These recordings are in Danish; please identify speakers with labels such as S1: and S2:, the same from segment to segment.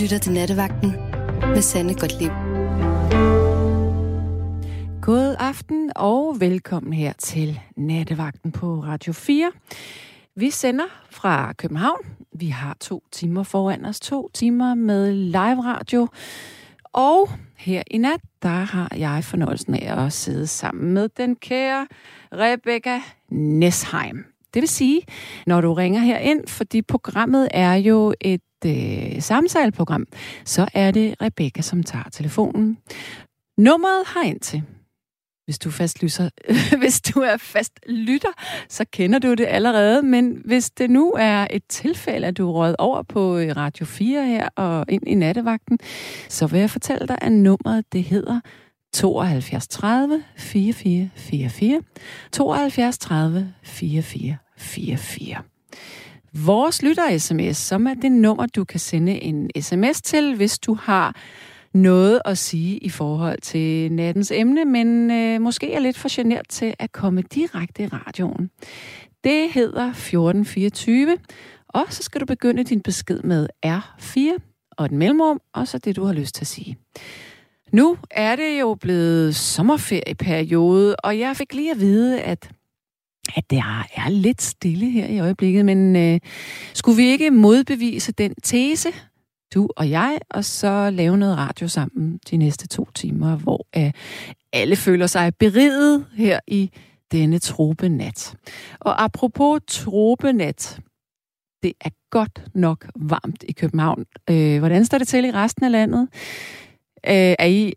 S1: lytter til Nattevagten med Sanne Godtliv.
S2: God aften og velkommen her til Nattevagten på Radio 4. Vi sender fra København. Vi har to timer foran os. To timer med live radio. Og her i nat, der har jeg fornøjelsen af at sidde sammen med den kære Rebecca Nesheim. Det vil sige, når du ringer her ind, fordi programmet er jo et øh, samtaleprogram, så er det Rebecca, som tager telefonen. Nummeret har ind til hvis du, fast lyser, hvis du er fast lytter, så kender du det allerede. Men hvis det nu er et tilfælde, at du er røget over på øh, Radio 4 her og ind i nattevagten, så vil jeg fortælle dig, at nummeret det hedder 72 30 44 44. 72 30 44 44. Vores lytter-sms, som er det nummer, du kan sende en sms til, hvis du har noget at sige i forhold til nattens emne, men øh, måske er lidt for genert til at komme direkte i radioen. Det hedder 1424, og så skal du begynde din besked med R4 og et mellemrum, og så det, du har lyst til at sige. Nu er det jo blevet sommerferieperiode, og jeg fik lige at vide, at at det er lidt stille her i øjeblikket, men øh, skulle vi ikke modbevise den tese, du og jeg, og så lave noget radio sammen de næste to timer, hvor øh, alle føler sig beriget her i denne tropenat. Og apropos tropenat, det er godt nok varmt i København. Øh, hvordan står det til i resten af landet? Øh, er I...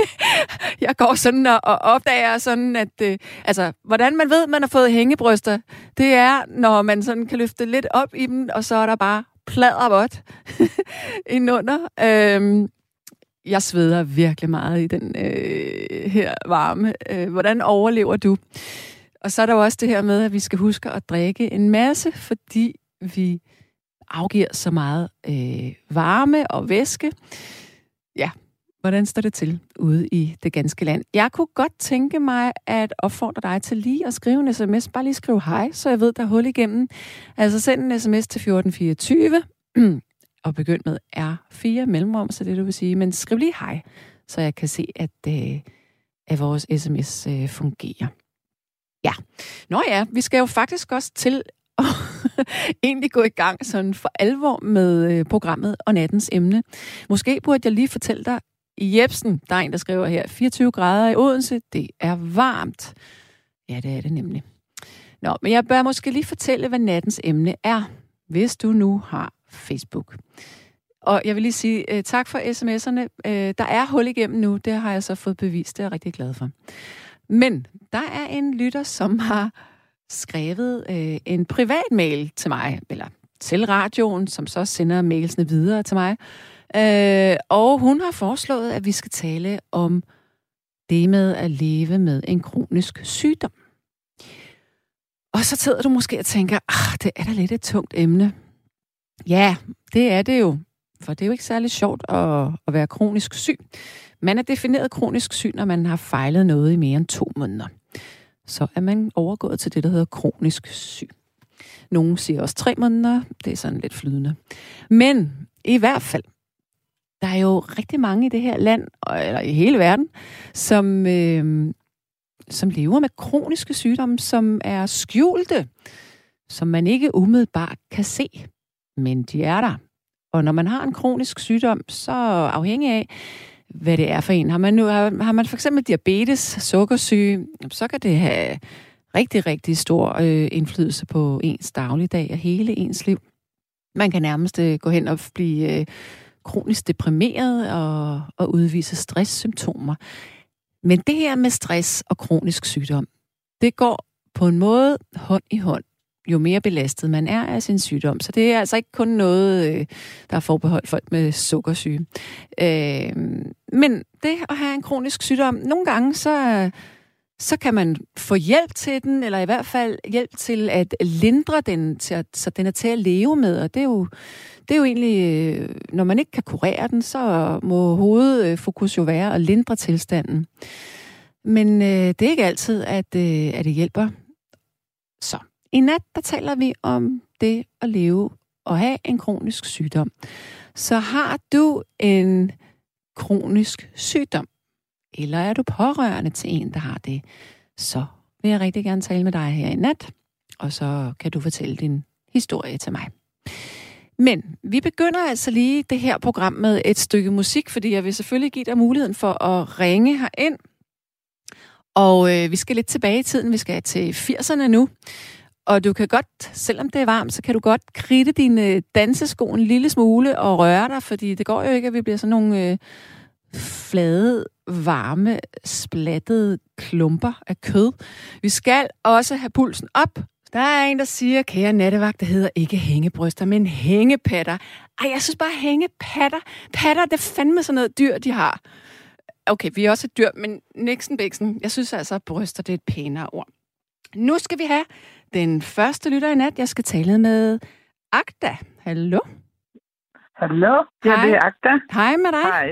S2: jeg går sådan og, og opdager sådan, at... Øh, altså, hvordan man ved, at man har fået hængebryster, det er, når man sådan kan løfte lidt op i dem, og så er der bare pladervådt indunder. Øh, jeg sveder virkelig meget i den øh, her varme. Øh, hvordan overlever du? Og så er der jo også det her med, at vi skal huske at drikke en masse, fordi vi afgiver så meget øh, varme og væske. Hvordan står det til ude i det ganske land? Jeg kunne godt tænke mig at opfordre dig til lige at skrive en sms. Bare lige skrive hej, så jeg ved, der er hul igennem. Altså send en sms til 1424 og begynd med R4 mellemrum, så det du vil sige. Men skriv lige hej, så jeg kan se, at, øh, at vores sms øh, fungerer. Ja. Nå ja, vi skal jo faktisk også til at egentlig gå i gang sådan for alvor med øh, programmet og nattens emne. Måske burde jeg lige fortælle dig, Jebsen, der er en, der skriver her, 24 grader i Odense, det er varmt. Ja, det er det nemlig. Nå, men jeg bør måske lige fortælle, hvad nattens emne er, hvis du nu har Facebook. Og jeg vil lige sige uh, tak for sms'erne. Uh, der er hul igennem nu, det har jeg så fået bevist, det er jeg rigtig glad for. Men der er en lytter, som har skrevet uh, en privat mail til mig, eller til radioen, som så sender mailsene videre til mig. Øh, og hun har foreslået, at vi skal tale om det med at leve med en kronisk sygdom. Og så sidder du måske og tænker, ah, det er da lidt et tungt emne. Ja, det er det jo. For det er jo ikke særlig sjovt at, at være kronisk syg. Man er defineret kronisk syg, når man har fejlet noget i mere end to måneder. Så er man overgået til det, der hedder kronisk syg. Nogle siger også tre måneder. Det er sådan lidt flydende. Men i hvert fald, der er jo rigtig mange i det her land, eller i hele verden, som, øh, som lever med kroniske sygdomme, som er skjulte, som man ikke umiddelbart kan se men de er der. Og når man har en kronisk sygdom, så afhængig af, hvad det er for en. Har man, nu, har, har man for eksempel diabetes, sukkersyge, så kan det have rigtig, rigtig stor øh, indflydelse på ens dagligdag og hele ens liv. Man kan nærmest øh, gå hen og blive øh, kronisk deprimeret og, og udvise stresssymptomer. Men det her med stress og kronisk sygdom, det går på en måde hånd i hånd jo mere belastet man er af sin sygdom. Så det er altså ikke kun noget, øh, der er forbeholdt folk med sukkersyge. Øh, men det at have en kronisk sygdom, nogle gange så, så kan man få hjælp til den, eller i hvert fald hjælp til at lindre den, til at, så den er til at leve med. Og det er jo, det er jo egentlig, øh, når man ikke kan kurere den, så må hovedfokus øh, jo være at lindre tilstanden. Men øh, det er ikke altid, at, øh, at det hjælper. Så i nat, der taler vi om det at leve og have en kronisk sygdom. Så har du en kronisk sygdom, eller er du pårørende til en, der har det, så vil jeg rigtig gerne tale med dig her i nat, og så kan du fortælle din historie til mig. Men vi begynder altså lige det her program med et stykke musik, fordi jeg vil selvfølgelig give dig muligheden for at ringe herind. Og øh, vi skal lidt tilbage i tiden. Vi skal til 80'erne nu. Og du kan godt, selvom det er varmt, så kan du godt kridte dine øh, dansesko en lille smule og røre dig, fordi det går jo ikke, at vi bliver sådan nogle øh, flade, varme, splattede klumper af kød. Vi skal også have pulsen op, der er en, der siger, kære nattevagt, det hedder ikke hængebryster, men hængepatter. Ej, jeg synes bare hængepatter. Patter, det er fandme sådan noget dyr, de har. Okay, vi er også et dyr, men Nixon Bixen, jeg synes altså, at bryster det er et pænere ord. Nu skal vi have den første lytter i nat. Jeg skal tale med Agda. Hallo?
S3: Hallo? Ja,
S2: Hej.
S3: det er Agda.
S2: Hej med dig.
S3: Hej.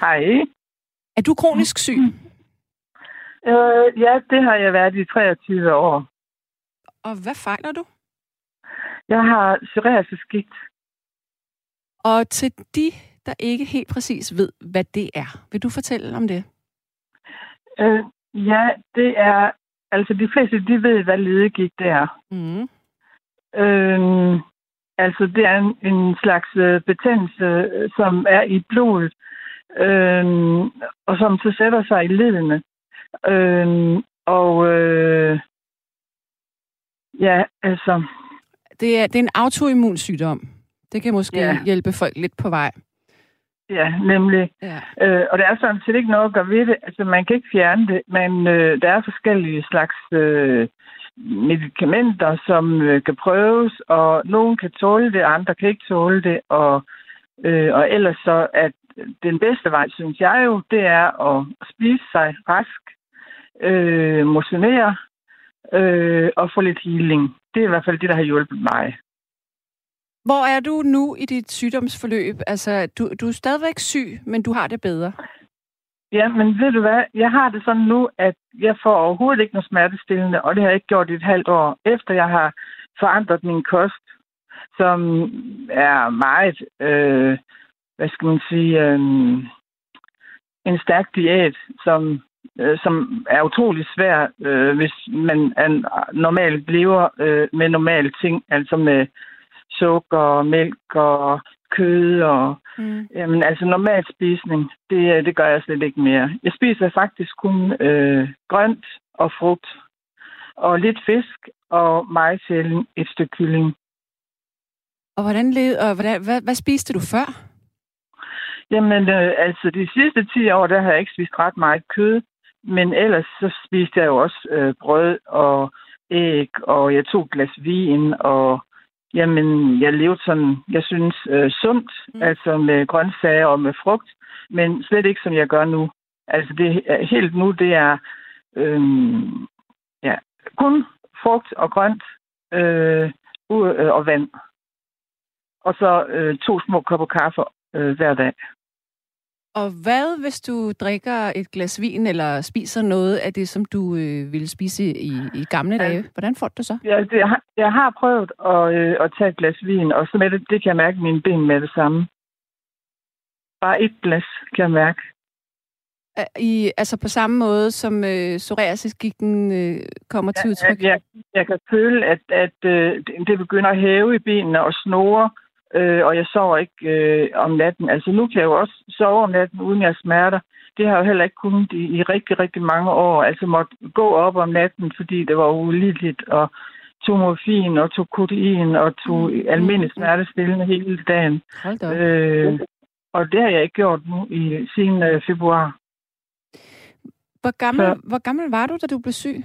S3: Hej.
S2: Er du kronisk syg?
S3: Øh, ja, det har jeg været i 23 år.
S2: Og hvad fejler du?
S3: Jeg har psoriasisgigt.
S2: Og til de, der ikke helt præcis ved, hvad det er, vil du fortælle om det?
S3: Øh, ja, det er... Altså, de fleste, de ved, hvad ledegigt det er.
S2: Mm.
S3: Øh, altså, det er en, en slags øh, betændelse, øh, som er i blodet, øh, og som så sætter sig i ledene. Øh, og øh, ja, altså,
S2: Det er, det er en autoimmun sygdom. Det kan måske
S3: Ja.
S2: hjælpe folk lidt på vej.
S3: ja, nemlig.
S2: Ja.
S3: Øh, og der er sådan set ikke noget at gøre ved det. Altså, man kan ikke fjerne det, men øh, der er forskellige slags øh, medicamenter, som øh, kan prøves, og nogen kan tåle det, andre kan ikke tåle det, og, øh, og ellers så, at den bedste vej, synes jeg jo, det er at spise sig rask, øh, motionere øh, og få lidt healing. Det er i hvert fald det, der har hjulpet mig.
S2: Hvor er du nu i dit sygdomsforløb? Altså, du, du er stadigvæk syg, men du har det bedre.
S3: Ja, men ved du hvad? Jeg har det sådan nu, at jeg får overhovedet ikke noget smertestillende, og det har jeg ikke gjort i et halvt år, efter jeg har forandret min kost, som er meget, øh, hvad skal man sige, øh, en stærk diæt, som, øh, som er utrolig svær, øh, hvis man er, normalt lever øh, med normale ting, altså med sukker, mælk og kød og
S2: Mm.
S3: Jamen, altså normal spisning, det, det gør jeg slet ikke mere. Jeg spiser faktisk kun øh, grønt og frugt, og lidt fisk, og meget sjældent et stykke kylling.
S2: Og hvordan levede, og hvordan, hvad, hvad spiste du før?
S3: Jamen, øh, altså de sidste 10 år, der har jeg ikke spist ret meget kød, men ellers så spiste jeg jo også øh, brød og æg, og jeg tog et glas vin, og jamen, jeg levede sådan, jeg synes, øh, sundt,
S2: Mm.
S3: altså med grøntsager og med frugt, men slet ikke som jeg gør nu. Altså det helt nu, det er øhm, ja, kun frugt og grønt øh, øh, og vand. Og så øh, to små kopper kaffe øh, hver dag.
S2: Og hvad, hvis du drikker et glas vin, eller spiser noget af det, som du øh, ville spise i, i gamle dage? Hvordan får du det så?
S3: Ja, det, jeg, har, jeg har prøvet at, øh, at tage et glas vin, og så med det, det kan jeg mærke mine ben med det samme. Bare et glas kan jeg mærke.
S2: I, altså på samme måde, som øh, psoriasisgigten øh, kommer til udtryk?
S3: Jeg, jeg, jeg kan føle, at, at øh, det- det begynder at hæve i benene og snore, øh, og jeg sover ikke øh, om natten. Altså nu kan jeg jo også sove om natten, uden jeg smerter. Det har jeg jo heller ikke kunnet i, i rigtig, rigtig mange år. Altså måtte gå op om natten, fordi det var ulideligt, og tog morfin og tog kodein og tog
S2: Mm.
S3: almindelig smertestillende hele dagen.
S2: Hold da.
S3: Øh, og det har jeg ikke gjort nu i siden øh, februar.
S2: Hvor gammel,
S3: så-
S2: hvor gammel var du, da du blev syg?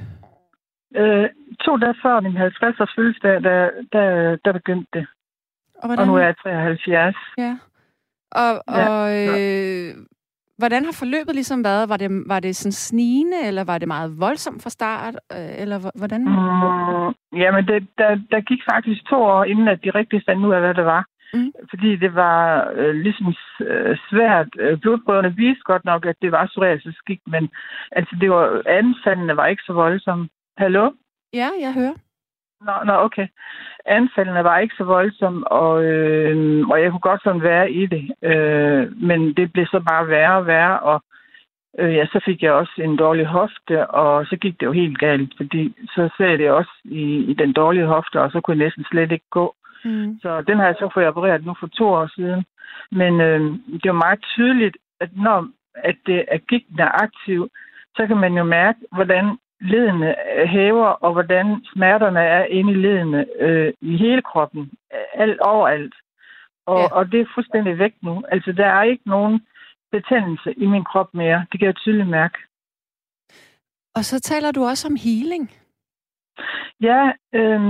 S3: Øh, to dage før min 50-års fødselsdag, der, der, der begyndte det.
S2: Og,
S3: Og nu er jeg 73.
S2: Ja. Og,
S3: Ja,
S2: og øh, hvordan har forløbet ligesom været? Var det, var det sådan snigende, eller var det meget voldsomt fra start? Øh, eller hvor- hvordan?
S3: Mm, jamen, det, der, der gik faktisk to år, inden at de rigtig fandt ud af, hvad det var.
S2: Mm.
S3: Fordi det var øh, ligesom øh, svært. Øh, Blodprøverne viste godt nok, at det var psoriasisgigt, men altså, det var, anfaldene var ikke så voldsomme. Hallo?
S2: Ja, jeg hører.
S3: Nå, nå, okay. Anfaldene var ikke så voldsomme, og, øh, og jeg kunne godt sådan være i det. Øh, men det blev så bare værre og værre, og øh, ja, så fik jeg også en dårlig hofte, og så gik det jo helt galt, fordi så ser det også i, i den dårlige hofte, og så kunne jeg næsten slet ikke gå. Mm. Så den har jeg så fået opereret nu for to år siden. Men øh, det er jo meget tydeligt, at når at det er gigten er aktiv, så kan man jo mærke, hvordan ledene hæver, og hvordan smerterne er inde i ledene øh, i hele kroppen, alt overalt. Og, ja. og det er fuldstændig væk nu. Altså, der er ikke nogen betændelse i min krop mere. Det kan jeg tydeligt mærke.
S2: Og så taler du også om healing.
S3: Ja, øh,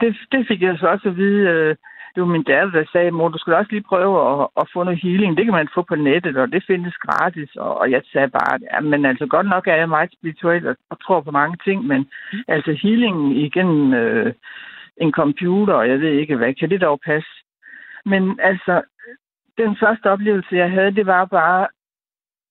S3: det, det fik jeg så også at vide. Øh, det var min datter, der sagde, mor, du skulle også lige prøve at, at få noget healing. Det kan man få på nettet, og det findes gratis. Og, og jeg sagde bare, ja, men altså godt nok er jeg meget spirituel og, og tror på mange ting, men mm. altså healing igennem øh, en computer, og jeg ved ikke hvad, kan det dog passe? Men altså, den første oplevelse, jeg havde, det var bare,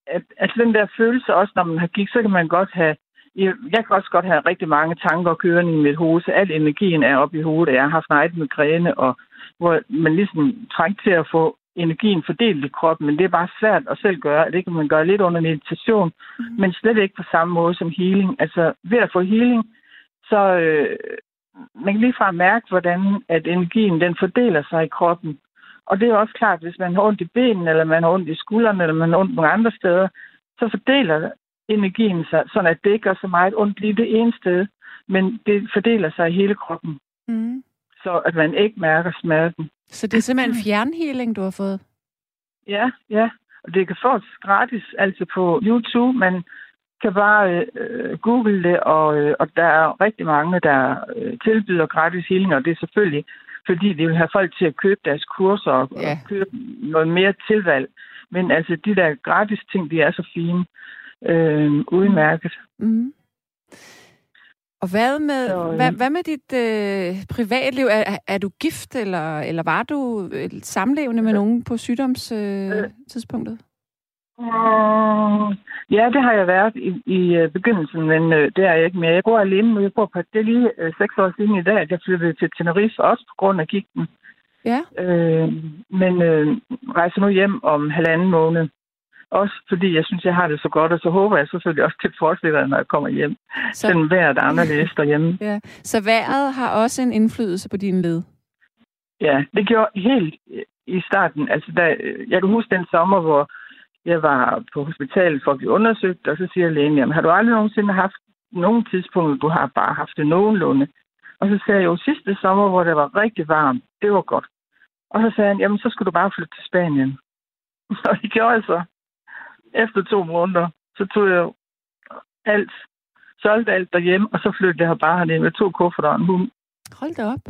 S3: at, at den der følelse også, når man har gik, så kan man godt have jeg kan også godt have rigtig mange tanker kørende i mit hoved, så al energien er oppe i hovedet. Jeg har haft meget migræne, og hvor man ligesom trænger til at få energien fordelt i kroppen, men det er bare svært at selv gøre. Det kan man gøre lidt under meditation, mm. men slet ikke på samme måde som healing. Altså ved at få healing, så øh, man kan ligefrem mærke, hvordan at energien den fordeler sig i kroppen. Og det er også klart, hvis man har ondt i benene, eller man har ondt i skuldrene, eller man har ondt nogle andre steder, så fordeler energien sig, sådan at det ikke gør så meget ondt lige det ene sted, men det fordeler sig i hele kroppen. Mm så at man ikke mærker smerten.
S2: Så det er simpelthen fjernhealing, du har fået?
S3: Ja, ja. Og det kan fås gratis, altså på YouTube. Man kan bare øh, google det, og, øh, og der er rigtig mange, der øh, tilbyder gratis healing, og det er selvfølgelig, fordi de vil have folk til at købe deres kurser og, ja. og købe noget mere tilvalg. Men altså, de der gratis ting, de er så fine. Øh, udmærket. Mm.
S2: Og hvad med, så, øh, hvad, hvad med dit øh, privatliv? Er, er du gift, eller, eller var du øh, samlevende med nogen på sygdomstidspunktet?
S3: Øh, øh, ja, det har jeg været i, i øh, begyndelsen, men øh, det er jeg ikke mere. Jeg bor alene, jeg bor på, det er lige øh, seks år siden i dag, at jeg flyttede til Tenerife, også på grund af gigten. Ja. Øh, men øh, rejser nu hjem om halvanden måned. Også fordi jeg synes, jeg har det så godt, og så håber jeg selvfølgelig også til fortsætter, når jeg kommer hjem. Så... Den vejret er anderledes derhjemme.
S2: Ja. Så vejret har også en indflydelse på din led?
S3: Ja, det gjorde helt i starten. Altså, da, jeg kan huske den sommer, hvor jeg var på hospitalet for at blive undersøgt, og så siger lægen, jamen, har du aldrig nogensinde haft nogle tidspunkter, du har bare haft det nogenlunde? Og så sagde jeg jo sidste sommer, hvor det var rigtig varmt, det var godt. Og så sagde han, jamen så skulle du bare flytte til Spanien. Og det gjorde jeg så efter to måneder, så tog jeg alt, solgte alt derhjemme, og så flyttede jeg bare herned med to kufferter og en hund.
S2: Hold da op.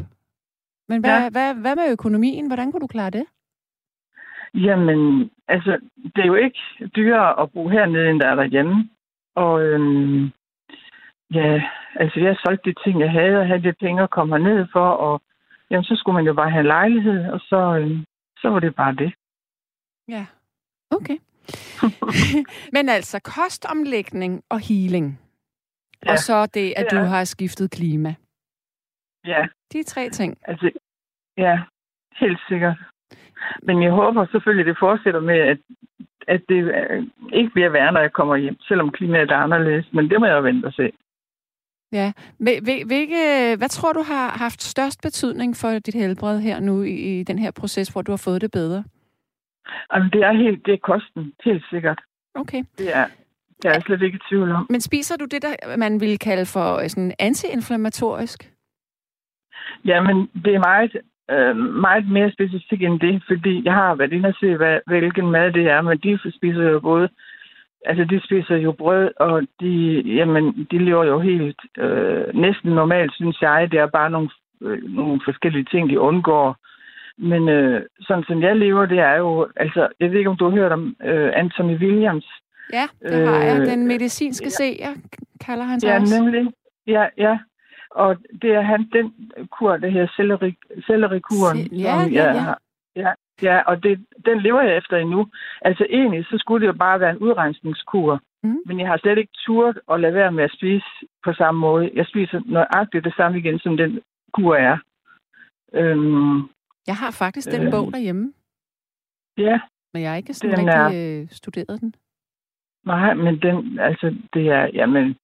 S2: Men hvad, ja. hvad, hvad med økonomien? Hvordan kunne du klare det?
S3: Jamen, altså, det er jo ikke dyrere at bo hernede, end der er derhjemme. Og øhm, ja, altså, jeg solgte de ting, jeg havde, og havde de penge at komme herned for, og jamen, så skulle man jo bare have en lejlighed, og så, øhm, så var det bare det.
S2: Ja, okay. Men altså, kostomlægning og healing. Ja. Og så det, at ja. du har skiftet klima.
S3: Ja.
S2: De tre ting.
S3: Altså, ja, helt sikkert. Men jeg håber selvfølgelig, det fortsætter med, at, at det ikke bliver værre, når jeg kommer hjem, selvom klimaet er anderledes. Men det må jeg vente og se.
S2: Ja. Hvilke, hvad tror du har haft størst betydning for dit helbred her nu i, i den her proces, hvor du har fået det bedre?
S3: Jamen, det er helt, det er kosten, helt sikkert.
S2: Okay.
S3: Det er, det er jeg slet ikke i tvivl om.
S2: Men spiser du det, der man ville kalde for øh, sådan antiinflammatorisk?
S3: Jamen, det er meget, øh, meget mere specifikt end det, fordi jeg har været inde og se, hvad, hvilken mad det er, men de spiser jo både Altså, de spiser jo brød, og de, jamen, de lever jo helt øh, næsten normalt, synes jeg. Det er bare nogle, øh, nogle forskellige ting, de undgår. Men øh, sådan som jeg lever, det er jo... Altså, jeg ved ikke, om du har hørt om øh, Anthony Williams.
S2: Ja, det har jeg. Den medicinske ja. seer, kalder han sig
S3: Ja, også. nemlig. Ja, ja. Og det er han, den kur, der hedder selleri, sellerikuren. Se,
S2: ja, ja, ja.
S3: ja. Ja, og det, den lever jeg efter endnu. Altså egentlig, så skulle det jo bare være en udrensningskur. Mm. Men jeg har slet ikke turt at lade være med at spise på samme måde. Jeg spiser nøjagtigt det samme igen som den selleri-kur er. Øhm,
S2: Jeg har faktisk den
S3: Øh.
S2: bog derhjemme,
S3: ja,
S2: men jeg har ikke sådan
S3: Den
S2: rigtig øh, studeret den.
S3: nej, men den, altså, det er, jamen,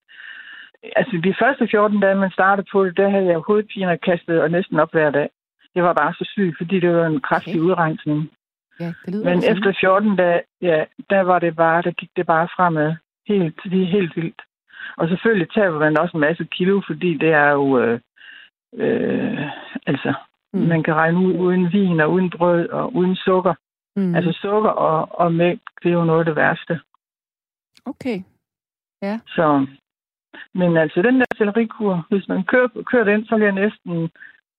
S3: altså de første 14 dage, man startede på det, der havde jeg hovedpiner kastet og næsten op hver dag. Jeg var bare så syg, fordi det var en kraftig
S2: Okay.
S3: udrensning.
S2: Ja, det lyder
S3: Men
S2: da sådan.
S3: efter 14 dage, ja, der var det bare, der gik det bare fremad. Helt, det er helt vildt. Og selvfølgelig taber man også en masse kilo, fordi det er jo, øh, øh, altså,
S2: Mm.
S3: man kan regne ud uden vin og uden brød og uden sukker.
S2: Mm.
S3: Altså sukker og, og mælk, det er jo noget af det værste.
S2: Okay.
S3: Så, men altså den der sellerikur, hvis man kører, kører den, så vil jeg næsten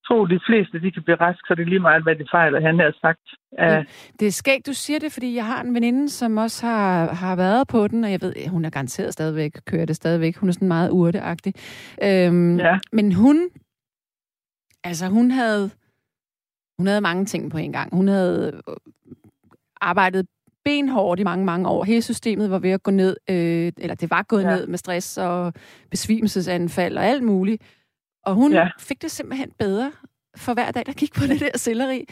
S3: tro, at de fleste de kan blive rask, så det er lige meget, hvad de fejler, han har sagt. Uh,
S2: Det er skægt, du siger det, fordi jeg har en veninde, som også har, har været på den, og jeg ved, hun er garanteret stadigvæk, kører det stadigvæk. Hun er sådan meget urteagtig. Øhm,
S3: ja,
S2: Men hun, altså hun havde, hun havde mange ting på en gang. Hun havde øh, arbejdet benhårdt i mange, mange år. Hele systemet var ved at gå ned, øh, eller det var gået ja.
S3: Ja.
S2: ned med stress og besvimelsesanfald og alt muligt. Og hun ja.
S3: Ja.
S2: fik det simpelthen bedre for hver dag, der gik på det der selleri.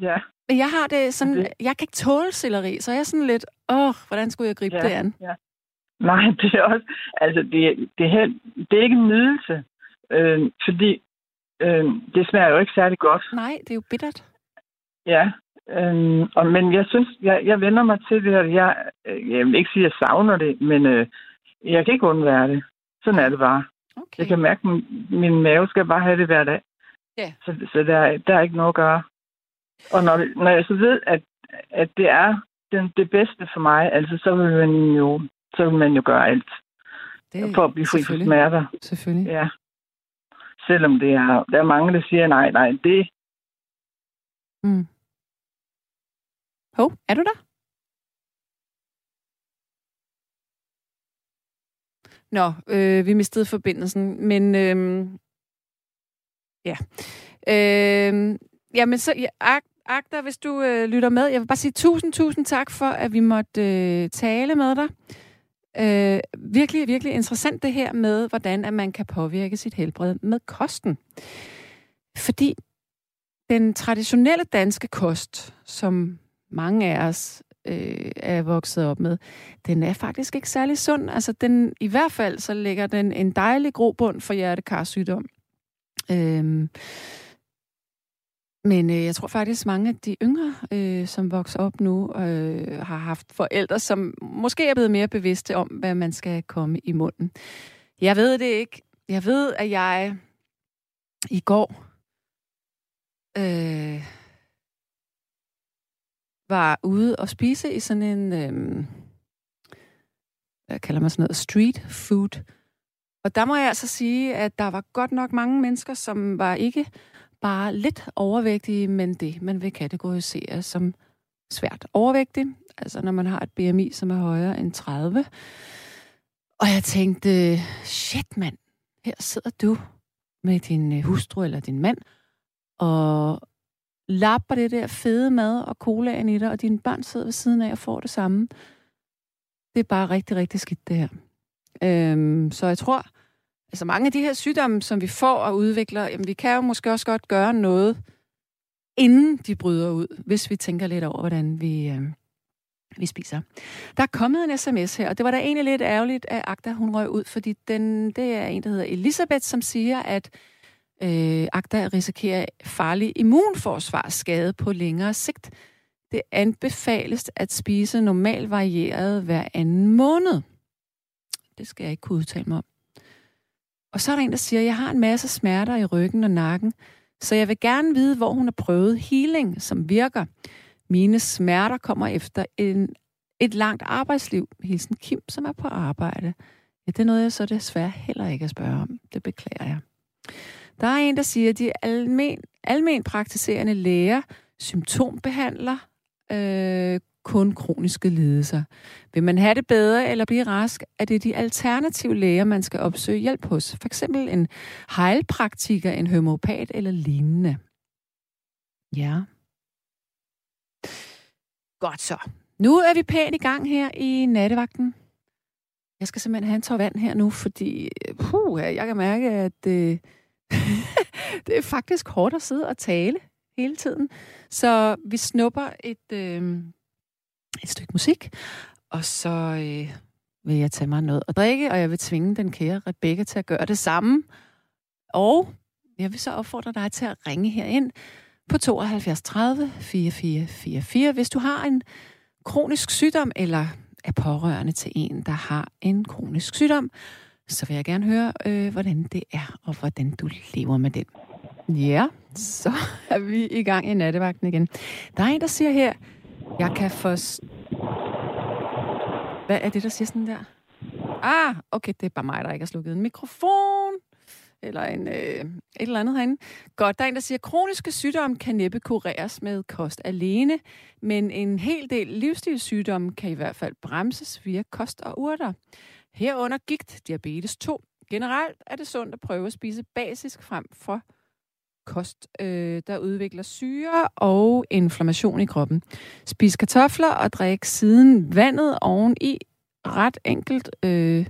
S3: ja,
S2: Men jeg har det sådan,
S3: Det-
S2: jeg kan ikke tåle selleri, så jeg er sådan lidt, åh, hvordan skulle jeg gribe
S3: Ja.
S2: det an?
S3: Nej, det er også, altså det, det, er, det er ikke en nydelse, øh, fordi øh, det smager jo ikke særlig godt.
S2: Nej, det er jo bittert.
S3: Ja, øh, og, men jeg synes, jeg, jeg vender mig til det, og jeg, øh, jeg vil ikke sige, at jeg savner det, men øh, jeg kan ikke undvære det. Sådan er det bare.
S2: Okay.
S3: Jeg kan mærke, at min, min mave skal bare have det hver dag.
S2: Ja.
S3: Så, så der, er- der er ikke noget at gøre. Og når, når jeg så ved, at, at det er den, det bedste for mig, altså så vil man jo, så vil man jo gøre alt
S2: det,
S3: for at blive fri for smerter.
S2: Selvfølgelig.
S3: Ja. Selvom det er, der er mange, der siger, nej, nej, det,
S2: Mm. Hov, er du der? Nå, øh, vi mistede forbindelsen, men øh, ja. Øh, jamen, så ja, Ak- Agter, hvis du øh, lytter med, jeg vil bare sige tusind, tusind tak for, at vi måtte øh, tale med dig. Øh, virkelig, virkelig interessant det her med, hvordan at man kan påvirke sit helbred med kosten. Fordi den traditionelle danske kost, som mange af os øh, er vokset op med, den er faktisk ikke særlig sund. Altså den, i hvert fald så lægger den en dejlig grobund for hjertekarsygdom. Øhm, men øh, jeg tror faktisk, mange af de yngre, øh, som vokser op nu, øh, har haft forældre, som måske er blevet mere bevidste om, hvad man skal komme i munden. Jeg ved det ikke. Jeg ved, at jeg i går øh, var ude og spise i sådan en, øh, hvad kalder man sådan noget, street food. Og der må jeg altså sige, at der var godt nok mange mennesker, som var ikke bare lidt overvægtige, men det, man vil kategorisere som svært overvægtig. Altså når man har et BMI, som er højere end 30. Og jeg tænkte, shit mand, her sidder du med din øh, hustru eller din mand, og lapper det der fede mad og colaen i dig, og dine børn sidder ved siden af og får det samme. Det er bare rigtig, rigtig skidt, det her. Øhm, så jeg tror, altså mange af de her sygdomme, som vi får og udvikler, jamen vi kan jo måske også godt gøre noget, inden de bryder ud, hvis vi tænker lidt over, hvordan vi, øh, vi spiser. Der er kommet en sms her, og det var da egentlig lidt ærgerligt, at Agda hun røg ud, fordi den, det er en, der hedder Elisabeth, som siger, at øh, Agda risikerer farlig immunforsvarsskade på længere sigt. Det anbefales at spise normalt varieret hver anden måned. Det skal jeg ikke kunne udtale mig om. Og så er der en, der siger, jeg har en masse smerter i ryggen og nakken, så jeg vil gerne vide, hvor hun har prøvet healing, som virker. Mine smerter kommer efter en, et langt arbejdsliv. Hilsen Kim, som er på arbejde. Ja, det er noget, jeg så desværre heller ikke at spørge om. Det beklager jeg. Der er en, der siger, at de almen, almen praktiserende læger symptombehandler øh, kun kroniske lidelser. Vil man have det bedre eller blive rask, er det de alternative læger, man skal opsøge hjælp hos. For eksempel en heilpraktiker, en homopat eller lignende. Ja. Godt så. Nu er vi pænt i gang her i nattevagten. Jeg skal simpelthen have en tår vand her nu, fordi puh, jeg kan mærke, at øh, det er faktisk hårdt at sidde og tale hele tiden. Så vi snupper et, øh, et stykke musik, og så øh, vil jeg tage mig noget at drikke, og jeg vil tvinge den kære Rebecca til at gøre det samme. Og jeg vil så opfordre dig til at ringe herind på 72 30 4444, hvis du har en kronisk sygdom, eller er pårørende til en, der har en kronisk sygdom, så vil jeg gerne høre, øh, hvordan det er, og hvordan du lever med den. Ja, så er vi i gang i nattevagten igen. Der er en, der siger her, jeg kan forst... Hvad er det, der siger sådan der? Ah, okay, det er bare mig, der ikke har slukket en mikrofon. Eller en, øh, et eller andet herinde. Godt, der er en, der siger, at kroniske sygdomme kan næppe kureres med kost alene, men en hel del livsstilssygdomme kan i hvert fald bremses via kost og urter. Herunder gigt, diabetes 2. Generelt er det sundt at prøve at spise basisk frem for kost, øh, der udvikler syre og inflammation i kroppen. Spis kartofler og drik siden vandet oveni. Ret enkelt øh,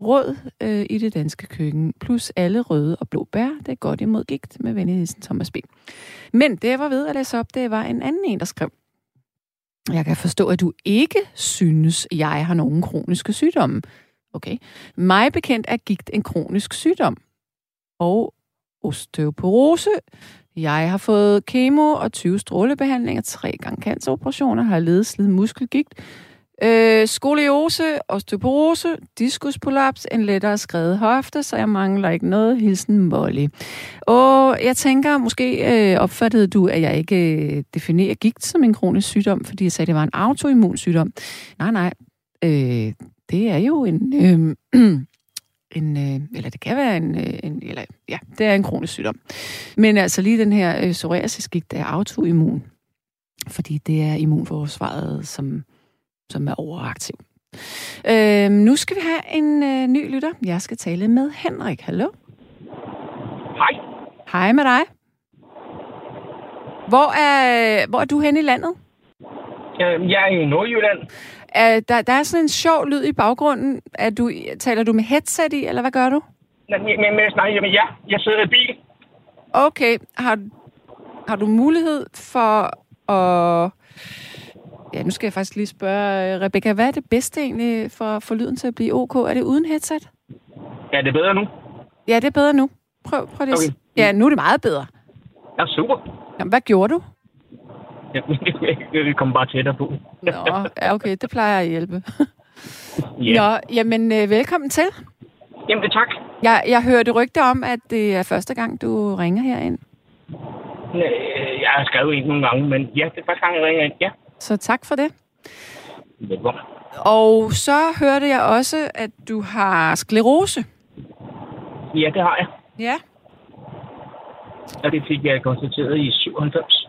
S2: råd øh, i det danske køkken. Plus alle røde og blå bær. Det er godt imod gigt med venligheden Thomas B. Men det, jeg var ved at læse op, det var en anden en, der skrev. Jeg kan forstå, at du ikke synes, jeg har nogen kroniske sygdomme. Okay. Mig bekendt er gigt en kronisk sygdom. Og osteoporose. Jeg har fået kemo og 20 strålebehandlinger, tre gange canceroperationer, har ledet slid muskelgigt, øh, skoliose, osteoporose, diskusprolaps, en lettere skrevet hofte, så jeg mangler ikke noget. Hilsen Molly. Og jeg tænker, måske øh, opfattede du, at jeg ikke øh, definerer gigt som en kronisk sygdom, fordi jeg sagde, at det var en autoimmun sygdom. Nej, nej. Øh, det er jo en... Øh, en, øh, eller det kan være en, øh, en, eller ja, det er en kronisk sygdom. Men altså lige den her øh, psoriasisgigt, er autoimmun, fordi det er immunforsvaret, som, som er overaktiv. Øh, nu skal vi have en øh, ny lytter. Jeg skal tale med Henrik. Hallo?
S4: Hej.
S2: Hej med dig. Hvor er, hvor er du henne i landet?
S4: Jeg er i Nordjylland.
S2: Er, der, der er sådan en sjov lyd i baggrunden. Er du, taler du med headset i, eller hvad gør du?
S4: Men, men nej, jamen, ja, jeg sidder i bil.
S2: Okay. Har, har du mulighed for at... Ja, nu skal jeg faktisk lige spørge, Rebecca, hvad er det bedste egentlig for at få lyden til at blive ok? Er det uden headset?
S4: Ja, det er bedre nu.
S2: Ja, det er bedre nu. Prøv, prøv det.
S4: Okay.
S2: Ja, nu er det meget bedre.
S4: Ja, super.
S2: Jamen, hvad gjorde du?
S4: Vi kommer bare tættere på.
S2: Nå, ja, okay, det plejer at hjælpe.
S4: Ja.
S2: Nå, jamen, øh, velkommen til.
S4: Jamen, tak.
S2: Jeg, jeg hørte rygte om, at det er første gang, du ringer herind.
S4: Øh, Jeg har skrevet en nogle gange, men ja, det er første gang, jeg ringer ind. Ja,
S2: Så tak for det.
S4: velkommen.
S2: Og så hørte jeg også, at du har sklerose.
S4: Ja, det har jeg.
S2: Ja.
S4: Og det fik jeg konstateret i 97.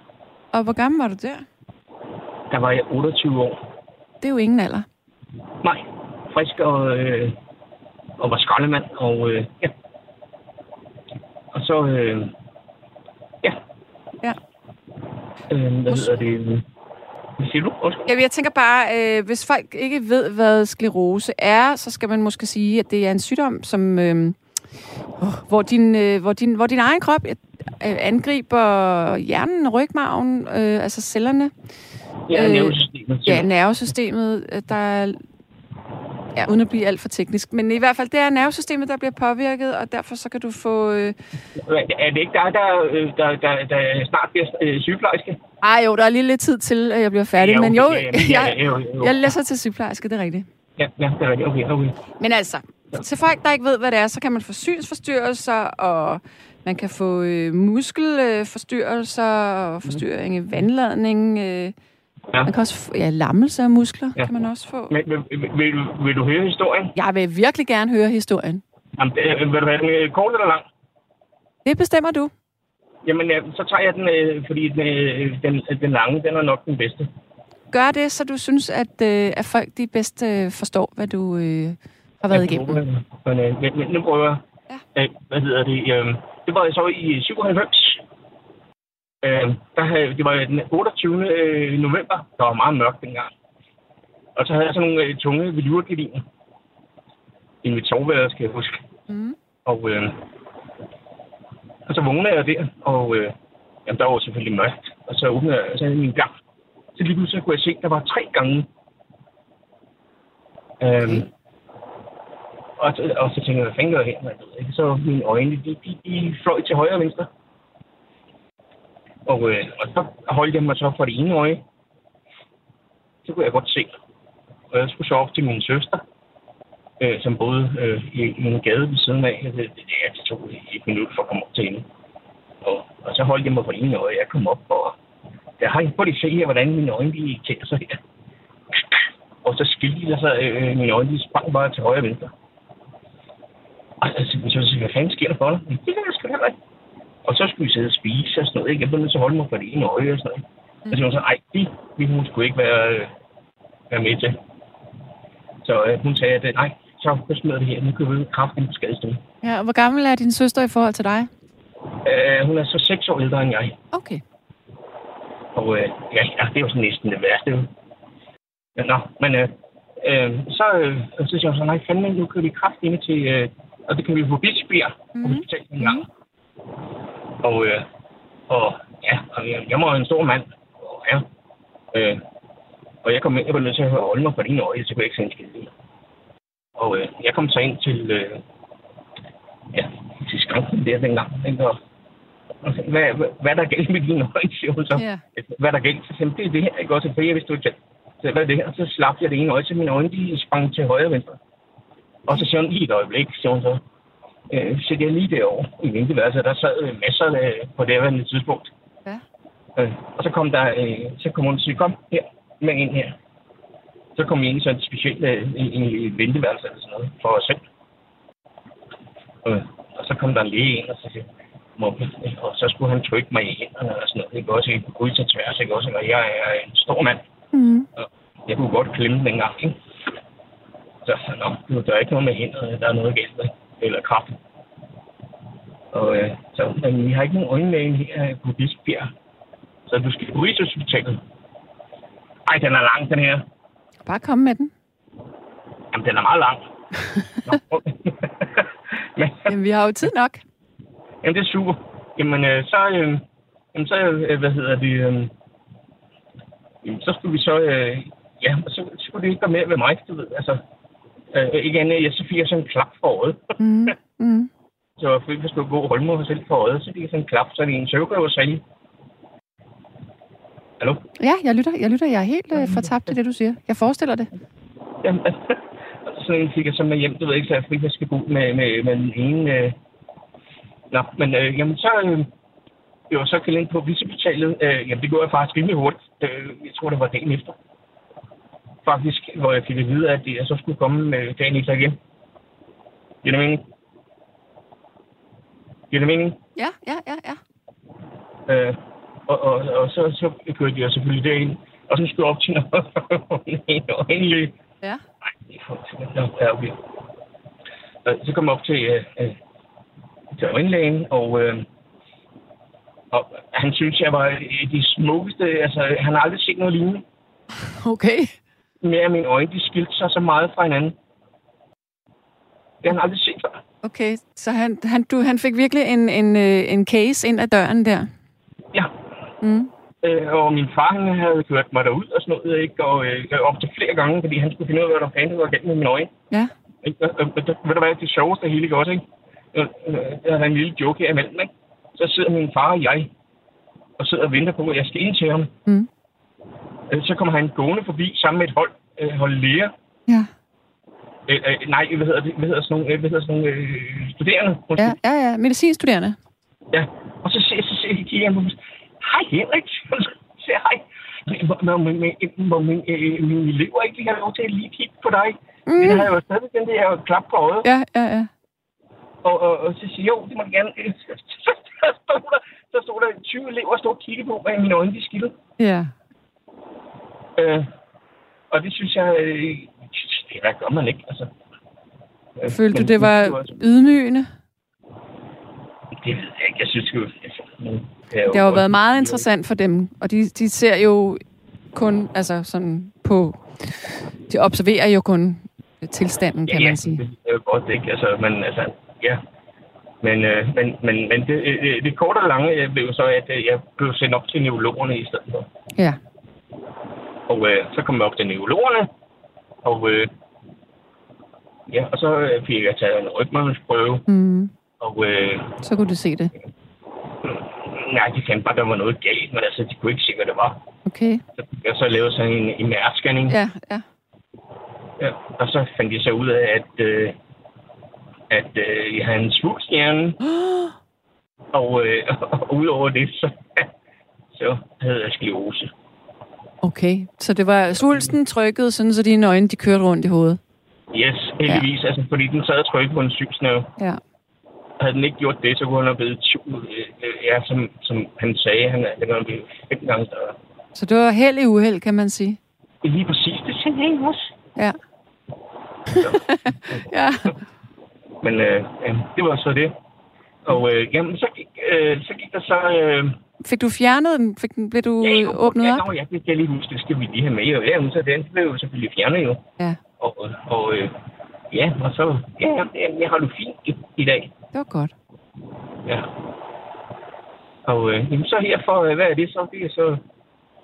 S2: Og hvor gammel var du der?
S4: Der var jeg 28 år.
S2: Det er jo ingen alder.
S4: Nej, frisk og, øh, og var skraldemand. Og øh, ja. Og så, øh, ja.
S2: Ja.
S4: Øh, hvad hedder det? Hvad siger du? Undskyld.
S2: Jamen, jeg tænker bare, øh, hvis folk ikke ved, hvad sklerose er, så skal man måske sige, at det er en sygdom, som, øh, hvor, din, øh, hvor, din, hvor din egen krop øh, angriber hjernen, rygmarven, øh, altså cellerne,
S4: Ja,
S2: Øh,
S4: nervesystemet.
S2: ja, nervesystemet, der er, ja, uden at blive alt for teknisk, men i hvert fald, det er nervesystemet, der bliver påvirket, og derfor så kan du få... Øh,
S4: Er det ikke dig, der, øh, der, der, der snart bliver øh, sygeplejerske?
S2: ej jo, der er lige lidt tid til, at jeg bliver færdig,
S4: Ja,
S2: men jo,
S4: okay, ja,
S2: jeg,
S4: ja, jo, jo.
S2: jeg læser til sygeplejerske, det er rigtigt.
S4: Ja, ja, det er rigtigt. Okay, okay.
S2: Men altså, til folk, der ikke ved, hvad det er, så kan man få synsforstyrrelser, og man kan få øh, muskelforstyrrelser, og forstyrring i vandladning. Øh,
S4: Ja.
S2: man kan også få ja, lammelse af muskler,
S4: Ja.
S2: kan man også få.
S4: Men, vil, vil, vil, du- høre historien?
S2: Jeg vil virkelig gerne høre historien.
S4: Jamen, øh, vil du have den øh, kort eller lang?
S2: Det bestemmer du.
S4: Jamen, ja, så tager jeg den, øh, fordi den, øh, den, den lange, den er nok den bedste.
S2: Gør det, så du synes, at, øh, at folk de bedst øh, forstår, hvad du øh, har været
S4: Jeg
S2: igennem.
S4: Men, øh, men, men nu prøver jeg.
S2: Ja.
S4: Øh, hvad hedder det? Øh, det var så i 97. Øh, der havde, det var den 28. øh, november. Der var meget mørkt dengang. Og så havde jeg sådan nogle øh, tunge velurgardiner i mit soveværelse, skal jeg huske.
S2: Mm.
S4: Og øh, Og så vågner jeg der, og øh, jamen, der var selvfølgelig mørkt. Og så åbnede jeg så min gang. Så lige pludselig kunne jeg se, at der var tre gange. Øhm, og, og så tænkte jeg, hvad fanden gør jeg her? Man? ikke? Så mine øjne, de, de, de fløj til højre og venstre. Og, øh, og så holdt jeg mig så for det ene øje. Så kunne jeg godt se. Og jeg skulle så op til min søster, øh, som boede øh, i, en gade ved siden af. Altså, det, det, altså det det tog et minut for at komme op til hende. Og, og så holdt jeg mig for det ene øje. Jeg kom op, og jeg har ikke lige se her, hvordan mine øjne de tænder sig her. Og så skilte jeg så, øh, øh, mine øjne de sprang bare til højre og venstre. Og så, så, så, hvad fanden sker der for dig? Det kan jeg sgu heller ikke. Og så skulle vi sidde og spise og sådan noget. Ikke? Jeg blev nødt til at holde mig for det ene øje og sådan noget. Mm. Og så var så, ej, det ville hun skulle ikke være, øh, være med til. Så øh, hun sagde, at nej, så smider det her. Nu kan vi jo kraftigt på skadestuen.
S2: Ja, og hvor gammel er din søster i forhold til dig?
S4: Øh, hun er så seks år ældre end jeg.
S2: Okay.
S4: Og øh, ja, ja, det er jo sådan næsten det værste. Ja, nå, men øh, øh, så, øh, så siger jeg så, nej, fandme, nu kører vi kraft ind til, øh, og det kan vi få Bispebjerg mm. på hospitalet en gang. Mm. Og, øh, og ja, og jeg, jeg var en stor mand. Og, ja, øh, og jeg kom ind, jeg var nødt til at holde mig på dine øje, så kunne jeg ikke se en skid. Og øh, jeg kom så ind til, øh, ja, til skranken der dengang. Og, og hvad, hvad, hvad er der galt med dine øjne, siger hun så.
S2: Ja.
S4: Hvad er der galt? Så siger det er det her, ikke også? For jeg vidste ikke, så hvad er det her? Så slap jeg det ene øje, så mine øjne de sprang til højre og venstre. Og så siger hun, i et øjeblik, siger hun så, øh, så jeg lige derovre i venteværelset, der sad øh, masser af, på det her tidspunkt.
S2: Ja.
S4: Øh, og så kom der, øh, så kom hun og sige, kom her, med ind her. Så kom vi ind i sådan et specielt øh, i, i venteværelse eller sådan noget, for os selv. Øh, og så kom der en læge ind, og så siger, og så skulle han trykke mig i hænderne og sådan noget. Det går også ikke gå til tværs, ikke også? Og jeg er en stor mand.
S2: Mm.
S4: Og jeg kunne godt klemme den gang, ikke? Så nå, der er ikke noget med hænderne, der er noget galt med. Eller kraften. Og øh, så, men vi har ikke nogen øjenlæge her på Bispebjerg. Så du skal på Rigshospitalet. Ej, den er lang, den her.
S2: Bare kom med den.
S4: Jamen, den er meget lang. Nå,
S2: men, Jamen, vi har jo tid nok.
S4: Jamen, det er super. Jamen, øh, så, øh, jamen, så øh, hvad hedder det, øh, jamen, så skulle vi så, øh, ja, så, så skulle det ikke være mere ved mig, du ved, altså, øh, ikke andet, jeg så fik jeg sådan en klap for øjet.
S2: Mm. Mm.
S4: så fordi jeg skulle gå og holde mig selv for øjet, så fik jeg sådan en klap, så det er en søvgøver sælge. Hallo?
S2: Ja, jeg lytter. Jeg lytter. Jeg er helt øh, fortabt i det, du siger. Jeg forestiller det.
S4: Jamen, sådan en fik jeg så med hjem, du ved ikke, så jeg fik, jeg skal bo med, med, med den ene. Øh... Nå, men øh, jamen, så øh, jeg var så kaldt ind på Rigshospitalet. Øh, jamen, det går jeg faktisk rimelig hurtigt. Øh, jeg tror, det var dagen efter. Faktisk, hvor jeg fik at vide, at jeg så skulle komme øh, dagen efter igen. Giver det mening? Giver det mening?
S2: Ja, ja, ja, ja.
S4: Øh, og, og, og så, så kørte jeg selvfølgelig derind. Og så skulle jeg op til noget øjenlæge.
S2: Ja.
S4: Nej, ja, okay. Så kom jeg op til, øh, øh, til øjenlægen, og, øh, og han synes, jeg var de smukkeste. Altså, han har aldrig set noget lignende.
S2: Okay.
S4: Mere af mine øjne, de skilte sig så meget fra hinanden. Det har han aldrig set før.
S2: Okay, så han, han, du, han fik virkelig en, en, øh, en case ind ad døren der?
S4: Ja.
S2: Mm.
S4: Øh, og min far, han havde kørt mig derud og sådan noget, ikke? Og øh, op til flere gange, fordi han skulle finde ud af, hvad der fanden var galt med mine øjne.
S2: Ja.
S4: Ikke? Og, og, og, ved du hvad, det sjoveste hele ikke også, ikke? Øh, øh, der er en lille joke her imellem, ikke? Så sidder min far og jeg, og sidder og venter på, at jeg skal ind til ham.
S2: Mm.
S4: Øh, så kommer han gående forbi sammen med et hold, øh, hold læger.
S2: Ja.
S4: Øh, øh, nej, hvad hedder, det, hvad hedder sådan nogle, hvad hedder sådan nogle øh, studerende?
S2: Ja, ja, ja, medicinstuderende.
S4: Ja, og så ser, så ser, kigger han på mig, hej Henrik, så siger hej. Må min, min, min elever ikke lige have lov til at lige kigge på dig? Mm. Det har jo stadig den der klap på øjet.
S2: Ja, ja, ja.
S4: Og, og, og så siger jo, det må gerne. Så stod der, så stod der 20 elever stod og kiggede på, hvad mine øjne de skildede.
S2: Ja.
S4: Øh, og det synes jeg, øh, det hvad gør man ikke, altså.
S2: Følte men, du, det var ydmygende?
S4: Det ved jeg ikke. Jeg synes jo...
S2: Men det, det har jo været meget interessant for dem, og de, de ser jo kun altså sådan på... De observerer jo kun tilstanden, kan
S4: ja,
S2: man sige.
S4: Ja, det er godt, ikke? Altså, men altså, ja. Men, øh, men, men, men det, øh, det korte og lange øh, blev jo så, at øh, jeg blev sendt op til neurologerne i stedet for.
S2: Ja.
S4: Og øh, så kom jeg op til neurologerne, og, øh, ja, og så øh, fik jeg taget en rygmarvsprøve,
S2: Mm.
S4: og øh,
S2: Så kunne du se det.
S4: nej, de fandt bare, at der var noget galt, men altså, de kunne ikke se, hvad det var.
S2: Okay.
S4: Så jeg så lavet sådan en MR-scanning,
S2: Ja, ja.
S4: ja, og så fandt jeg så ud af, at, øh, at øh, jeg havde en svulst i hjernen, og, øh, og udover det, så, så havde jeg sklerose.
S2: Okay. Så det var svulsten trykket, sådan så dine øjne de kørte rundt i hovedet.
S4: Yes, heldigvis, ja. altså, fordi den sad og trykkede på en sygsnæve.
S2: Ja.
S4: Havde den ikke gjort det, så kunne han have blevet 20, øh, øh, ja, som, som han sagde, han er, blevet fem gange større.
S2: Så det var held i uheld, kan man sige.
S4: Lige præcis, det sagde jeg også.
S2: Ja. ja.
S4: Men øh, ja, det var så det. Og øh, jamen, så gik, øh, så gik der så... Øh,
S2: Fik du fjernet den? Fik den, blev du
S4: ja, jo,
S2: åbnet
S4: ja,
S2: op?
S4: Ja, det skal jeg lige huske, det skal vi lige have med. Og, ja, så den blev jo selvfølgelig fjernet jo.
S2: Ja,
S4: Og, og øh, ja, og så... Ja, ja, jeg har det fint i, i dag.
S2: det var godt.
S4: Ja. Og øh, jamen, så her for, øh, hvad er det så? Det er så...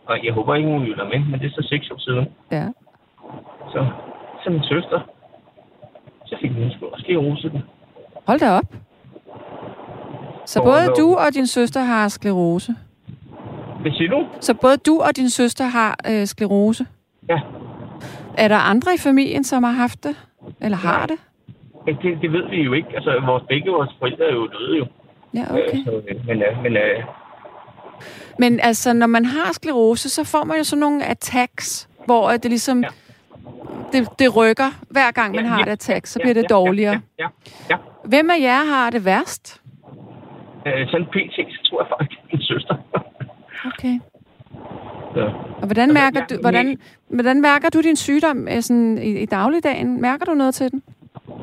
S4: Og jeg håber ikke, hun lytter med, men det er så seks år siden.
S2: Ja.
S4: Så, så min søster, så fik hun sgu også sklerose. den.
S2: Hold da op. Så både du og din søster har sklerose.
S4: Hvad siger du?
S2: Så både du og din søster har øh, sklerose.
S4: Ja,
S2: Er der andre i familien, som har haft det? Eller har det?
S4: men det, det ved vi jo ikke. Altså, vores, begge vores forældre er jo døde jo.
S2: Ja, okay.
S4: Øh, så, øh, men øh, men øh,
S2: Men altså, når man har sklerose, så får man jo sådan nogle attacks, hvor det ligesom...
S4: Ja.
S2: Det, det rykker, hver gang man
S4: Ja,
S2: har
S4: ja,
S2: et attack, så
S4: ja,
S2: bliver det
S4: ja,
S2: dårligere.
S4: Ja, ja, ja.
S2: Hvem af jer har det værst?
S4: Øh, sådan pt. så tror jeg faktisk, det er min søster.
S2: Okay.
S4: så.
S2: Og hvordan mærker, du, hvordan, hvordan mærker du din sygdom øh, sådan, i, i dagligdagen? Mærker du noget til den?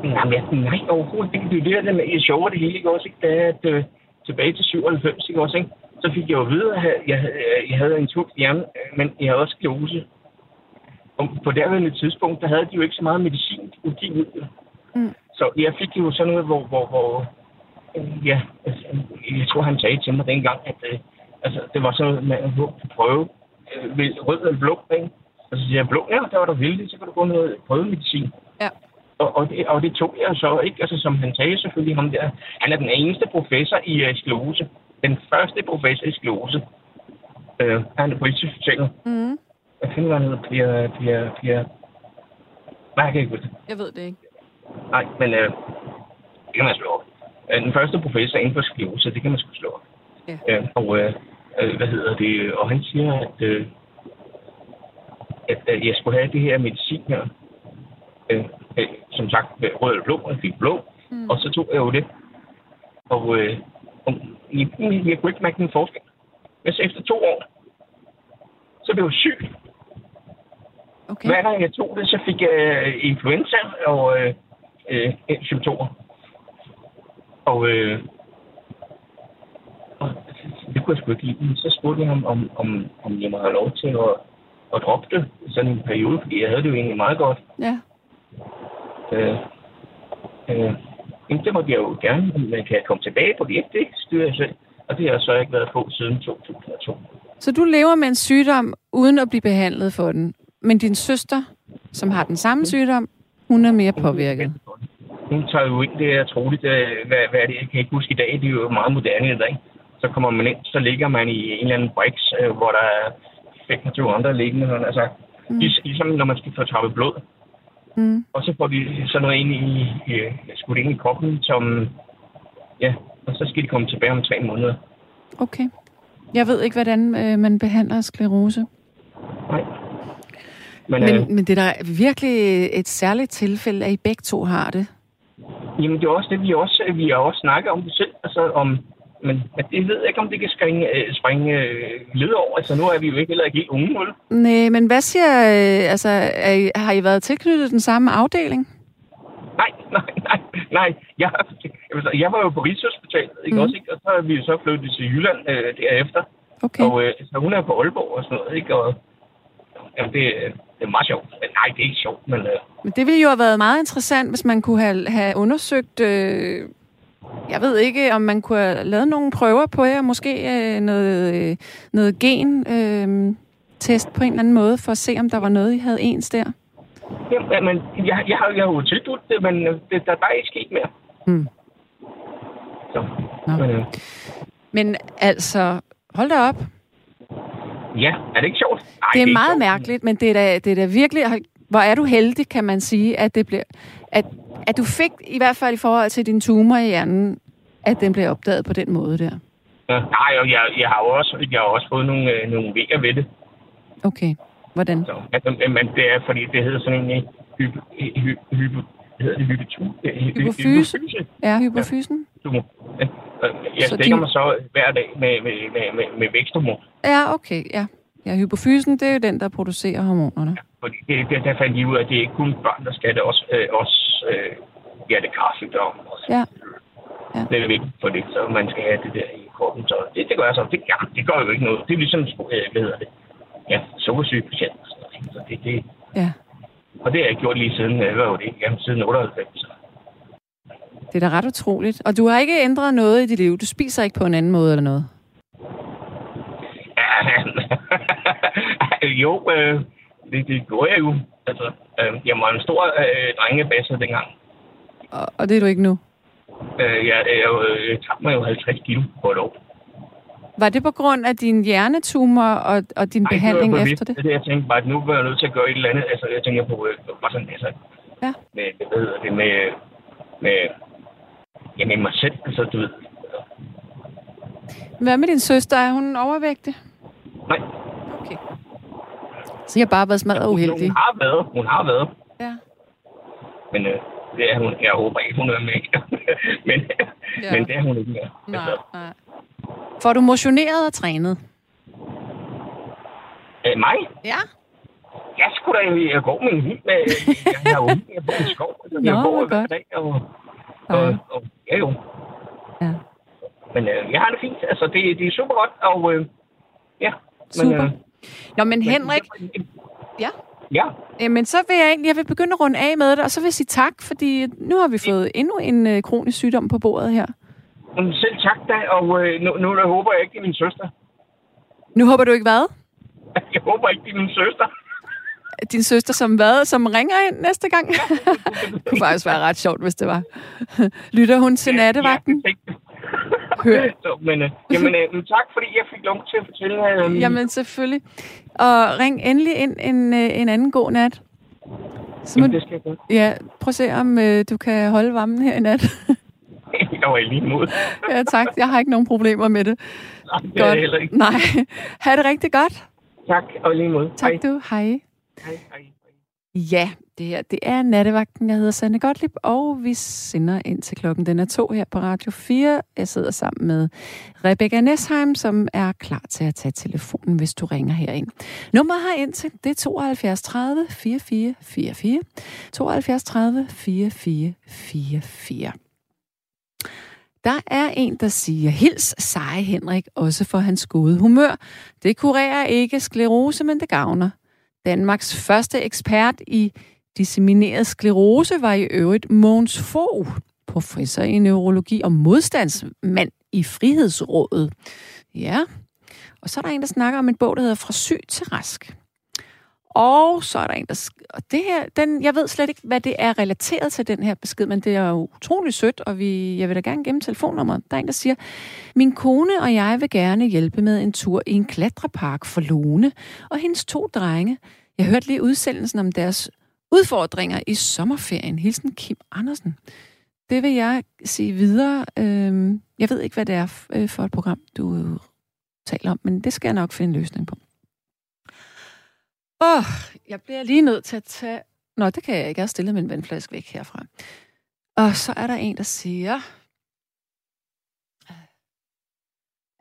S4: Nej, men, nej, overhovedet ikke. Det er jo det, der med, jeg sjovere det hele, ikke også? Ikke? Da, at, øh, tilbage til 97, ikke også? Ikke? Så fik jeg jo at vide, at jeg, jeg, havde en tung hjerne, men jeg havde også sklerose. Og på derværende tidspunkt, der havde de jo ikke så meget medicin, de kunne give ud.
S2: Mm.
S4: Så jeg fik jo sådan noget, hvor, hvor, hvor øh, ja, altså, jeg tror, han sagde til mig dengang, at øh, altså, det var noget med at gå på prøve, øh, rød eller blå, ikke? Og så siger jeg, blå, ja, der var du vældig, så kan du få noget prøvemedicin.
S2: Ja.
S4: Og, og, det, og det tog jeg så ikke, altså som han sagde selvfølgelig ham der. Han er den eneste professor i uh, sklerose. Den første professor i sklerose. Uh, han er på Rigshospitalet.
S2: Mm.
S4: Hvad fanden var han hedder? Pia, Pia, Pia... Nej, jeg kan ikke huske det.
S2: Jeg ved det ikke.
S4: Nej, men uh, det kan man slå op. Uh, den første professor inden for sklerose, det kan man sgu slå.
S2: Ja.
S4: Uh, og uh, uh, hvad hedder det? Og han siger, at, uh, at uh, jeg skulle have det her medicin her. Uh, uh, som sagt, øh, rød eller blå, og jeg fik blå.
S2: Mm.
S4: Og så tog jeg jo det. Og, øh, og jeg, jeg kunne ikke mærke den forskel. Men så efter to år, så blev jeg syg.
S2: Okay.
S4: Hver gang jeg tog det, så fik jeg øh, influenza og øh, øh, symptomer. Og, øh, og det kunne jeg sgu ikke lide. Men Så spurgte jeg ham, om, om, om jeg må have lov til at, at droppe det i sådan en periode, fordi jeg havde det jo egentlig meget godt.
S2: Ja.
S4: Øh, øh, det måtte jeg jo gerne, men kan jeg komme tilbage på det? Det styrer jeg selv. Og det har jeg så ikke været på siden 2002.
S2: Så du lever med en sygdom, uden at blive behandlet for den. Men din søster, som har den samme sygdom, hun er mere påvirket.
S4: Hun tager jo ind, det er troligt, øh, hvad, hvad er det, jeg kan ikke huske i dag, det er jo meget moderne i dag. Så kommer man ind, så ligger man i en eller anden brix, øh, hvor der er 25 andre liggende, sådan altså. Mm. Ligesom når man skal få tappet blod.
S2: Mm.
S4: Og så får de sådan noget ind i, i skudt ind i kroppen, som, ja, og så skal de komme tilbage om tre måneder.
S2: Okay. Jeg ved ikke, hvordan øh, man behandler sklerose.
S4: Nej. Men, men, øh,
S2: Men, det er da virkelig et særligt tilfælde, at I begge to har det.
S4: Jamen, det er også det, vi også, vi har også snakket om det selv, altså om, men, men det ved jeg ikke, om det kan springe, øh, springe øh, led over. Altså, nu er vi jo ikke heller ikke helt unge, vel?
S2: Nej, men hvad siger... Øh, altså, er har I været tilknyttet den samme afdeling?
S4: Nej, nej, nej, nej. Jeg, altså, jeg var jo på Rigshospitalet, ikke
S2: Mhm.
S4: også, ikke? Og så er vi jo så flyttet til Jylland øh, derefter.
S2: Okay.
S4: Og øh, så hun er på Aalborg og sådan noget, ikke? Og jamen, det, det er meget sjovt. Men nej, det er ikke sjovt, men... Øh,
S2: Men det ville jo have været meget interessant, hvis man kunne have, have undersøgt, øh, Jeg ved ikke, om man kunne have lavet nogle prøver på jer, måske øh, noget, øh, noget gen øh, test på en eller anden måde, for at se, om der var noget, I havde ens der.
S4: Ja, men jeg, jeg, har, jeg har jo tilbudt det, men øh, det, der, der er ikke sket mere.
S2: Mm.
S4: Så,
S2: Nå.
S4: men, øh,
S2: Men altså, hold da op.
S4: ja, er det ikke sjovt? Nej,
S2: Det er
S4: ikke
S2: meget
S4: sjovt.
S2: mærkeligt, men det er da, det er da virkelig... Hvor er du heldig, kan man sige, at det bliver... At, at du fik, i hvert fald i forhold til din tumor i hjernen, at den blev opdaget på den måde der.
S4: Ja, nej, og jeg, jeg har jo også, jeg har også fået nogle, øh, nogle vejer ved det.
S2: Okay. Hvordan?
S4: Så, altså, men det er, fordi det hedder sådan en hyp, hyp, hyp, hedder det hypotu,
S2: Hypofyse? Ja, hypofysen.
S4: Ja, Jeg
S2: Så
S4: stikker
S2: din-
S4: mig så hver dag med, med, med, med, med væksthormon.
S2: Ja, okay, ja. Ja, hypofysen, det er jo den, der producerer hormonerne.
S4: Fordi det, det, der fandt de ud af, at det er ikke kun børn, der skal det, også, øh, også øh, hjertekarsygdom. Også.
S2: Ja. Ja.
S4: Det er vigtigt for det, så man skal have det der i kroppen. Så det, det gør jeg så. Det, ja, det gør jo ikke noget. Det er ligesom, øh, hvad hedder det, ja, sukkersygepatient og sådan noget. Så det, det,
S2: Ja.
S4: og det har jeg gjort lige siden, øh, hvad var det, jamen, siden 98.
S2: Det er da ret utroligt. Og du har ikke ændret noget i dit liv. Du spiser ikke på en anden måde eller noget.
S4: Ja, jo, øh, det, det gjorde jeg jo. Altså, øh, jeg var en stor øh, drengebasse dengang.
S2: Og, og det er du ikke nu.
S4: Øh, jeg, jeg, jeg, tabte mig jo 50 kilo på et år.
S2: Var det på grund af din hjernetumor og, og din
S4: Ej, det
S2: behandling
S4: var
S2: efter det?
S4: det? det, jeg tænkte bare, at nu var jeg nødt til at gøre et eller andet. Altså, jeg tænker på, øh, bare sådan, altså,
S2: Ja.
S4: med, hvad hedder det, med, med, ja, med mig selv, altså, du ved.
S2: Hvad med din søster? Er hun overvægtig?
S4: Nej,
S2: Okay. Så jeg har bare været smadret uheldig.
S4: hun har været, hun har været.
S2: Ja.
S4: Men øh, det er hun, jeg håber ikke, hun er med. men,
S2: Ja.
S4: men det er hun ikke mere.
S2: Nej,
S4: Altså,
S2: nej. Får du motioneret og trænet?
S4: øh, mig?
S2: Ja.
S4: Jeg skulle da egentlig jeg går med en hund. Med, jeg har jo jeg bor i skov. Altså, jeg går hver dag. Og,
S2: Ja.
S4: og, og, ja, jo.
S2: Ja.
S4: Men øh, jeg har det fint. Altså, det, det er super godt. Og øh, ja.
S2: Super.
S4: øh,
S2: Nå, men
S4: men-
S2: Henrik, ja.
S4: Ja.
S2: Men så vil jeg egentlig, jeg vil begynde at runde af med det, og så vil jeg sige tak, fordi nu har vi fået endnu en øh, kronisk sygdom på bordet her.
S4: Men selv tak da. Og øh, nu, nu håber jeg ikke, det er min søster.
S2: Nu håber du ikke hvad?
S4: Jeg håber ikke, det er min søster.
S2: Din søster som hvad? Som ringer ind næste gang? det kunne faktisk være ret sjovt, hvis det var. Lytter hun til nattevagten?
S4: Ja, det
S2: Hør.
S4: Så, men, øh, jamen, øh, tak, fordi jeg fik lov til at fortælle. Øh,
S2: Jamen selvfølgelig. Og ring endelig ind en, øh, en anden god nat. Så må,
S4: det skal jeg gøre.
S2: ja, prøv at se, om øh, du kan holde varmen her i nat.
S4: jeg var lige imod.
S2: ja, tak. Jeg har ikke nogen problemer med det.
S4: Nej, det er jeg heller ikke.
S2: Nej. Ha' det rigtig godt.
S4: Tak, og lige imod.
S2: Tak
S4: Hej.
S2: du. Hej.
S4: Hej, hej.
S2: Ja, det her det er Nattevagten. Jeg hedder Sanne Gottlieb, og vi sender ind til klokken. Den er to her på Radio 4. Jeg sidder sammen med Rebecca Nesheim, som er klar til at tage telefonen, hvis du ringer herind. Nummeret her ind til, det er 72 30 44 44. 72 30 44 44. Der er en, der siger, hils seje Henrik, også for hans gode humør. Det kurerer ikke sklerose, men det gavner. Danmarks første ekspert i dissemineret sklerose var i øvrigt Mogens Fogh, professor i neurologi og modstandsmand i Frihedsrådet. Ja, og så er der en, der snakker om en bog, der hedder Fra syg til rask. Og så er der en, der... sk- Og det her, den, jeg ved slet ikke, hvad det er relateret til, den her besked, men det er jo utrolig sødt, og vi, jeg vil da gerne gemme telefonnummeret. Der er en, der siger, min kone og jeg vil gerne hjælpe med en tur i en klatrepark for Lone og hendes to drenge. Jeg hørte lige udsendelsen om deres udfordringer i sommerferien. Hilsen Kim Andersen. Det vil jeg sige videre. Øhm, jeg ved ikke, hvad det er øh, for et program, du taler om, men det skal jeg nok finde en løsning på. Åh, jeg bliver lige nødt til at tage... Nå, det kan jeg ikke. Jeg har stillet min vandflaske væk herfra. Og så er der en, der siger...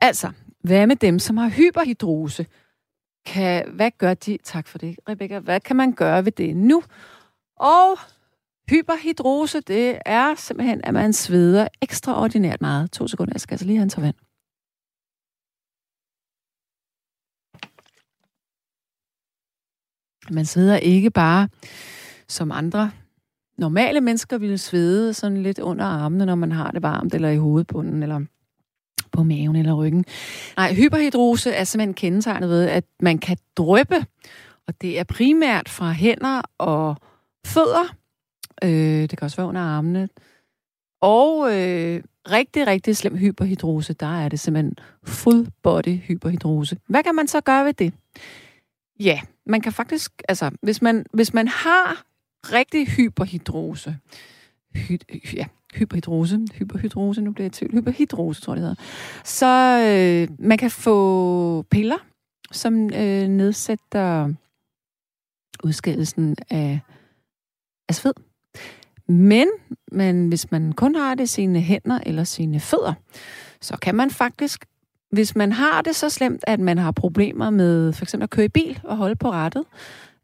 S2: Altså, hvad med dem, som har hyperhidrose? Kan, hvad gør de? Tak for det, Rebecca. Hvad kan man gøre ved det nu? Og hyperhidrose, det er simpelthen, at man sveder ekstraordinært meget. To sekunder, jeg skal altså lige have en tår vand. Man sveder ikke bare som andre normale mennesker ville svede sådan lidt under armene, når man har det varmt, eller i hovedbunden, eller på maven eller ryggen. Nej, hyperhidrose er simpelthen kendetegnet ved, at man kan drøbe, og det er primært fra hænder og fødder. Øh, det kan også være under armene. Og øh, rigtig, rigtig slem hyperhidrose, der er det simpelthen full body hyperhidrose. Hvad kan man så gøre ved det? Ja, man kan faktisk, altså, hvis man, hvis man har rigtig hyperhidrose, hy, ja, hyperhidrose, hyperhidrose, nu bliver jeg tvivl, hyperhidrose, tror jeg, det hedder. Så øh, man kan få piller, som øh, nedsætter udskillelsen af, af sved. Men, men hvis man kun har det i sine hænder eller sine fødder, så kan man faktisk, hvis man har det så slemt, at man har problemer med for eksempel at køre i bil og holde på rettet,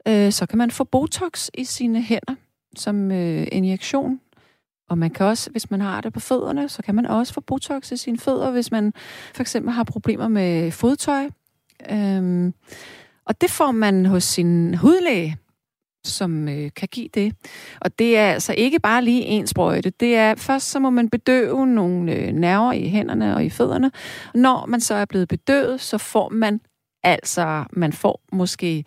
S2: øh, så kan man få Botox i sine hænder som øh, injektion. Og man kan også, hvis man har det på fødderne, så kan man også få Botox i sine fødder, hvis man for eksempel har problemer med fodtøj. Øhm, og det får man hos sin hudlæge som øh, kan give det. Og det er altså ikke bare lige en sprøjte. Det er først så må man bedøve nogle øh, nerver i hænderne og i fødderne. Når man så er blevet bedøvet, så får man altså, man får måske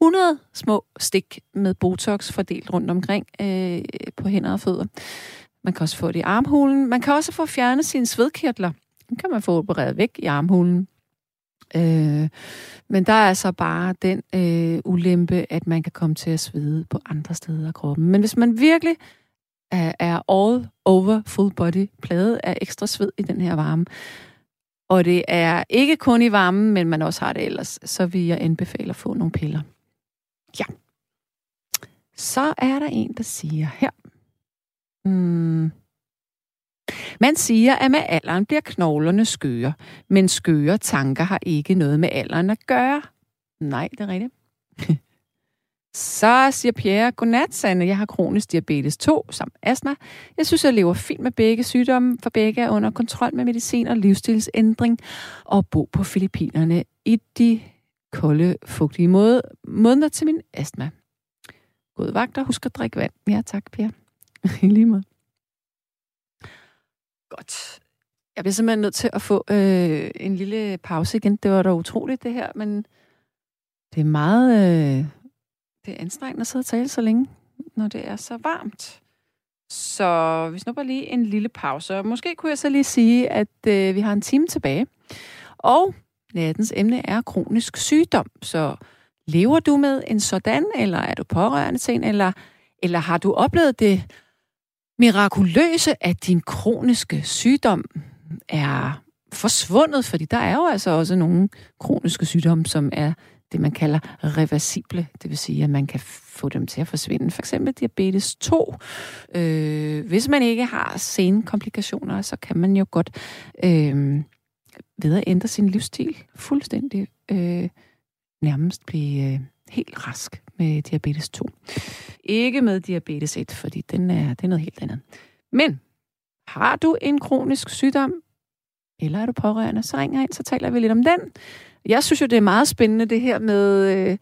S2: 100 små stik med Botox fordelt rundt omkring øh, på hænder og fødder. Man kan også få det i armhulen. Man kan også få fjernet sine svedkirtler. Den kan man få opereret væk i armhulen. Øh, men der er så bare den øh, ulempe, at man kan komme til at svede på andre steder af kroppen. Men hvis man virkelig er, er all over full body pladet af ekstra sved i den her varme, og det er ikke kun i varmen, men man også har det ellers, så vil jeg anbefale at få nogle piller. Ja. Så er der en, der siger her. Hmm. Man siger, at med alderen bliver knoglerne skøre, men skøre tanker har ikke noget med alderen at gøre. Nej, det er rigtigt. Så siger Pierre, godnat, Sanne. Jeg har kronisk diabetes 2 samt astma. Jeg synes, jeg lever fint med begge sygdomme, for begge er under kontrol med medicin og livsstilsændring, og bo på Filippinerne i de kolde, fugtige måde, måneder til min astma. God vagt og husk at drikke vand. Ja, tak, Pierre. I lige måde. Godt. Jeg bliver simpelthen nødt til at få øh, en lille pause igen. Det var da utroligt, det her, men det er meget... Øh, det er anstrengende at sidde og tale så længe, når det er så varmt. Så vi snupper lige en lille pause. Måske kunne jeg så lige sige, at øh, vi har en time tilbage. Og nattens emne er kronisk sygdom. Så lever du med en sådan, eller er du pårørende til en, eller, eller har du oplevet det mirakuløse, at din kroniske sygdom er forsvundet, fordi der er jo altså også nogle kroniske sygdomme, som er det, man kalder reversible. Det vil sige, at man kan få dem til at forsvinde. For eksempel diabetes 2. Øh, hvis man ikke har sene komplikationer, så kan man jo godt øh, ved at ændre sin livsstil fuldstændig øh, nærmest blive øh, helt rask med diabetes 2. Ikke med diabetes 1, fordi den er, det er noget helt andet. Men har du en kronisk sygdom, eller er du pårørende, så ringer ind, så taler vi lidt om den. Jeg synes jo, det er meget spændende, det her med øh,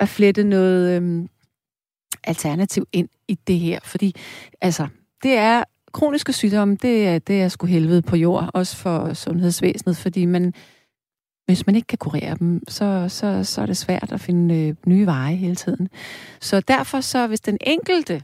S2: at flette noget øh, alternativ ind i det her. Fordi, altså, det er kroniske sygdomme, det er, det er sgu helvede på jord, også for sundhedsvæsenet, fordi man, hvis man ikke kan kurere dem, så, så, så er det svært at finde øh, nye veje hele tiden. Så derfor så, hvis den enkelte,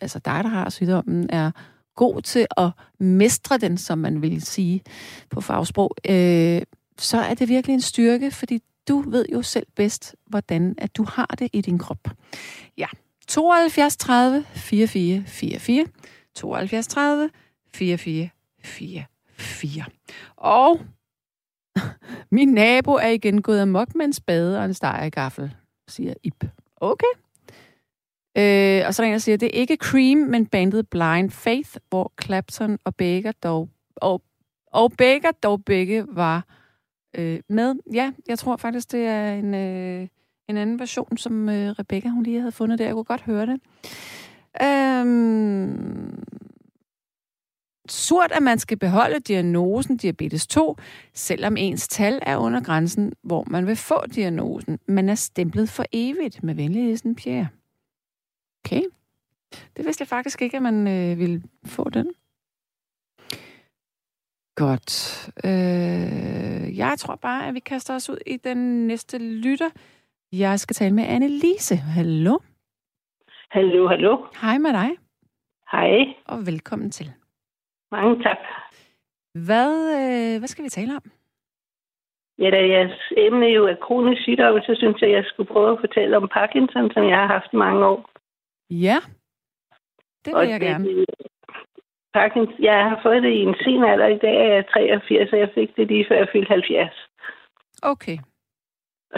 S2: altså dig, der har sygdommen, er god til at mestre den, som man vil sige på fagsprog, øh, så er det virkelig en styrke, fordi du ved jo selv bedst, hvordan at du har det i din krop. Ja, 72 30 44 44, 72 30 44 44. Og min nabo er igen gået amok med en spade og en stegegaffel, siger Ip. Okay. Øh, og så er der en, der siger, det er ikke Cream, men bandet Blind Faith, hvor Clapton og Baker dog, og, og Baker dog begge var øh, med. Ja, jeg tror faktisk, det er en, øh, en anden version, som øh, Rebecca hun lige havde fundet der. Jeg kunne godt høre det. Øhm, surt, at man skal beholde diagnosen diabetes 2, selvom ens tal er under grænsen, hvor man vil få diagnosen. Man er stemplet for evigt med venligheden Pierre. Okay. Det vidste jeg faktisk ikke, at man øh, ville få den. Godt. Øh, jeg tror bare, at vi kaster os ud i den næste lytter. Jeg skal tale med Anne-Lise. Hallo?
S5: Hallo, hallo.
S2: Hej med dig.
S5: Hej.
S2: Og velkommen til.
S5: Mange tak.
S2: Hvad, øh, hvad skal vi tale om?
S5: Ja, da jeres emne jo er kronisk sygdom, så synes jeg, at jeg skulle prøve at fortælle om Parkinson, som jeg har haft i mange år.
S2: Ja, det vil
S5: Og
S2: jeg gerne.
S5: Det, Parkinson, jeg har fået det i en sen alder. I dag er jeg 83, og jeg fik det lige før jeg fyldte 70.
S2: Okay.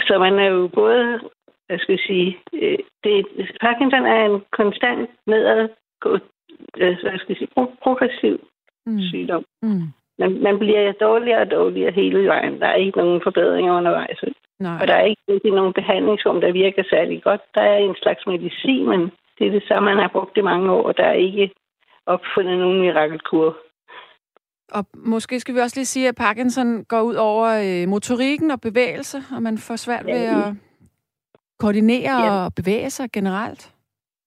S5: Så man er jo både, hvad skal jeg sige, øh, det, Parkinson er en konstant nedad, øh, hvad skal jeg sige, pro- progressiv
S2: Mm.
S5: sygdom.
S2: Mm.
S5: Man, man bliver dårligere og dårligere hele vejen. Der er ikke nogen forbedringer undervejs.
S2: Nej.
S5: Og der er ikke rigtig nogen behandlingsform, der virker særlig godt. Der er en slags medicin, men det er det samme, man har brugt i mange år, og der er ikke opfundet nogen mirakelkur.
S2: Og måske skal vi også lige sige, at Parkinson går ud over øh, motorikken og bevægelse, og man får svært ved
S5: Ja.
S2: at koordinere
S5: Ja.
S2: og bevæge sig generelt.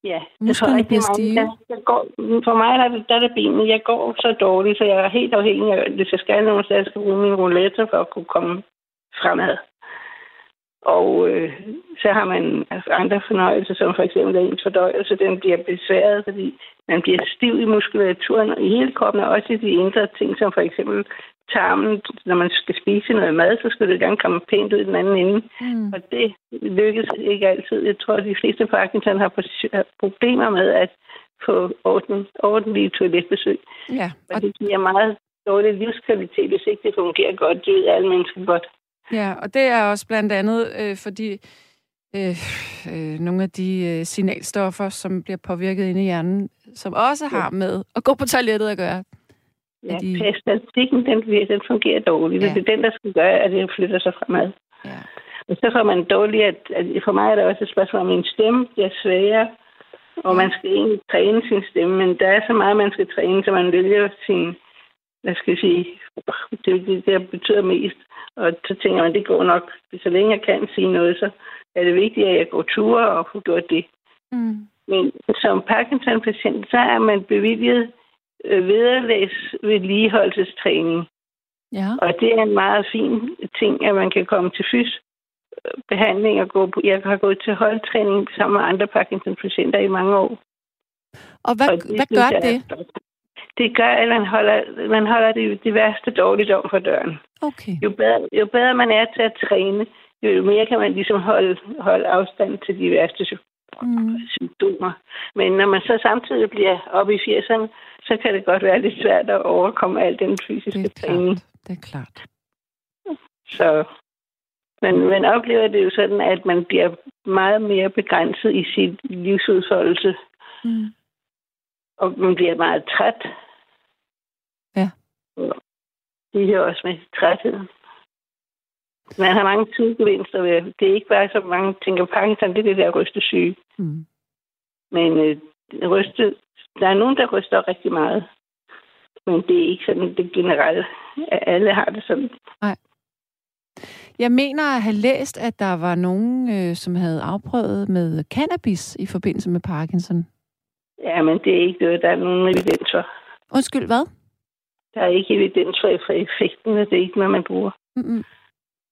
S5: Ja,
S2: Musklerne bliver stive.
S5: der går, for mig der, er det- der er det benene. Jeg går så dårligt, så jeg er helt afhængig af, hvis jeg skal nogen sted, jeg skal bruge min roulette for at kunne komme fremad. Og øh, så har man andre fornøjelser, som for eksempel at ens fordøjelse, den bliver besværet, fordi man bliver stiv i muskulaturen og i hele kroppen, og også i de indre ting, som for eksempel tarmen. Når man skal spise noget mad, så skal det gerne komme pænt ud i den anden ende.
S2: Mm.
S5: Og det lykkes ikke altid. Jeg tror, at de fleste Parkinson har problemer med at få orden, ordentlige toiletbesøg.
S2: Ja,
S5: Og
S2: og,
S5: det giver meget dårlig livskvalitet, hvis ikke det fungerer godt. Det ved alle mennesker godt.
S2: ja, og det er også blandt andet, øh, fordi øh, øh, nogle af de øh, signalstoffer, som bliver påvirket inde i hjernen, som også har med at gå på toilettet at gøre.
S5: Ja,
S2: de-
S5: Peristaltikken, den, den fungerer dårligt.
S2: Ja.
S5: Det er den, der skal gøre, at det flytter sig fremad.
S2: Ja.
S5: Og så får man dårligt, at, at for mig er det også et spørgsmål om, min stemme bliver svagere, og man skal egentlig træne sin stemme, men der er så meget, man skal træne, så man vælger sin, hvad skal jeg sige, det er det, der betyder mest. Og så tænker man, det går nok, så længe jeg kan sige noget, så er det vigtigt, at jeg går ture og får gjort det.
S2: Mm.
S5: Men som Parkinson-patient, så er man bevilget vederlægs vedligeholdelsestræning.
S2: Ja.
S5: Og det er en meget fin ting, at man kan komme til fys behandling og gå på. Jeg har gået til holdtræning sammen med andre Parkinson-patienter i mange år.
S2: Og hvad,
S5: og
S2: hvad
S5: synes
S2: gør
S5: jeg
S2: det?
S5: Det gør, at man holder, man holder det, det værste dårligdom for døren.
S2: Okay.
S5: Jo bedre, jo bedre man er til at træne, jo mere kan man ligesom holde, holde afstand til de værste
S2: Mm.
S5: symptomer. Men når man så samtidig bliver oppe i 80'erne, så kan det godt være lidt svært at overkomme al den fysiske
S2: Det er
S5: træning.
S2: klart. Det er klart.
S5: Så men man oplever det jo sådan, at man bliver meget mere begrænset i sin livsudfoldelse,
S2: Mm.
S5: og man bliver meget træt.
S2: Ja.
S5: Det hører også med trætheden. Man har mange sidegevinster ved det. er ikke bare, som mange tænker, Parkinson, det er det der rystesyge.
S2: Mm.
S5: Men øh, ryste, der er nogen, der ryster rigtig meget. Men det er ikke sådan det generelle. at Alle har det sådan.
S2: Jeg mener at have læst, at der var nogen, øh, som havde afprøvet med cannabis i forbindelse med Parkinson.
S5: Ja, men det er ikke noget, der er nogen evidens for.
S2: Undskyld, hvad?
S5: Der er ikke evidens for effekten, og det er ikke noget, man bruger.
S2: Mm-mm.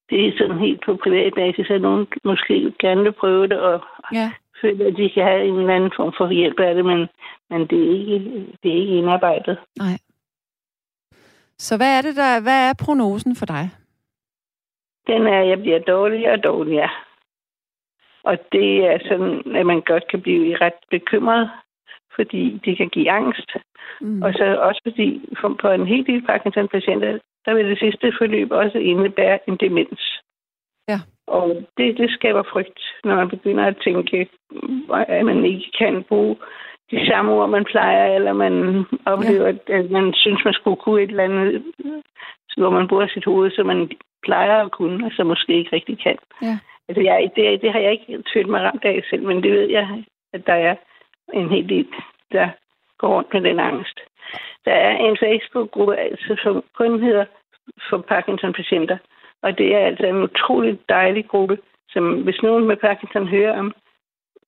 S5: Det er sådan helt på privat basis, at nogen måske gerne vil prøve det, og
S2: Ja.
S5: føler, at de kan have en eller anden form for hjælp af det, men, men det, er ikke, det er ikke indarbejdet.
S2: Nej. Så hvad er det der, hvad er prognosen for dig?
S5: Den er, at jeg bliver dårligere og dårligere. Og det er sådan, at man godt kan blive ret bekymret, fordi det kan give angst.
S2: Mm.
S5: Og så også fordi for, på en helt del Parkinson-patienter, der vil det sidste forløb også indebære en demens.
S2: Ja.
S5: Og det, det skaber frygt, når man begynder at tænke, at man ikke kan bruge de samme ord, man plejer, eller man oplever, ja. at man synes, man skulle kunne et eller andet, hvor man bruger sit hoved, så man plejer at kunne, og så måske ikke rigtig kan.
S2: Ja.
S5: Altså, jeg, det, det har jeg ikke følt mig ramt af selv, men det ved jeg, at der er en hel del, der går rundt med den angst. Der er en Facebook-gruppe, altså, som kun hedder for Parkinson-patienter, og det er altså en utrolig dejlig gruppe, som hvis nogen med Parkinson hører om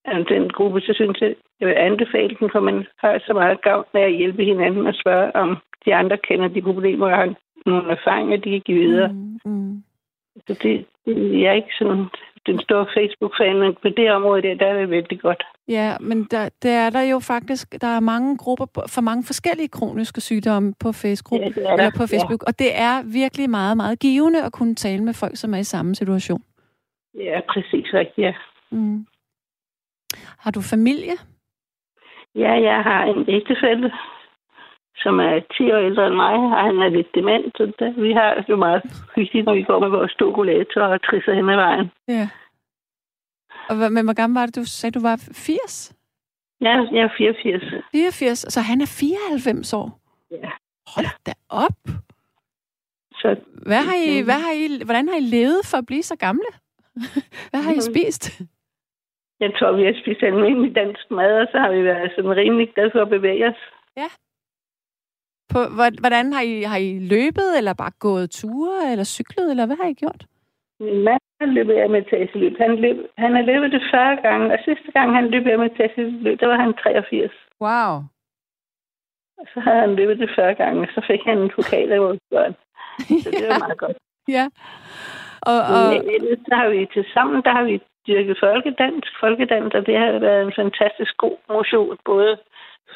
S5: altså den gruppe, så synes jeg, jeg vil anbefale den, for man har så meget gavn af at hjælpe hinanden og spørge, om de andre kender de problemer og har nogle erfaringer, de kan give videre. Mm, mm. Så det, det, jeg er ikke sådan den store Facebook-fan, men på det område der, der er det vældig godt.
S2: Ja, men der, der er der jo faktisk, der er mange grupper for mange forskellige kroniske sygdomme på Facebook, ja, eller på Facebook, ja. og det er virkelig meget, meget givende at kunne tale med folk, som er i samme situation.
S5: Ja, præcis rigtigt, ja. Mm.
S2: Har du familie?
S5: Ja, jeg har en ægtefælle, som er 10 år ældre end mig, og han er lidt dement, så det, vi har jo meget hyggeligt, når vi går med vores stokolator og trisser hen ad vejen.
S2: Ja. Og men hvor gammel var det, du sagde, du var 80?
S5: Ja, jeg er 84.
S2: 84, så han er 94 år?
S5: Ja.
S2: Hold da op! Så, hvad har I, hvad har I, hvordan har I levet for at blive så gamle? hvad har I spist?
S5: Jeg tror, vi har spist almindelig dansk mad, og så har vi været sådan rimelig glade for at bevæge os.
S2: Ja. På, hvordan har I, har I løbet, eller bare gået ture, eller cyklet, eller hvad har I gjort?
S5: Min mand med løb. Han, løb, han har løbet det 40 gange, og sidste gang han løb af med løb, der var han 83.
S2: Wow.
S5: Og så har han løbet det 40 gange, og så fik han en pokal af vores børn. Så det var meget godt.
S2: ja. Og, og...
S5: Men så har vi til sammen, der har vi dyrket folkedans, folkedans, og det har været en fantastisk god motion, både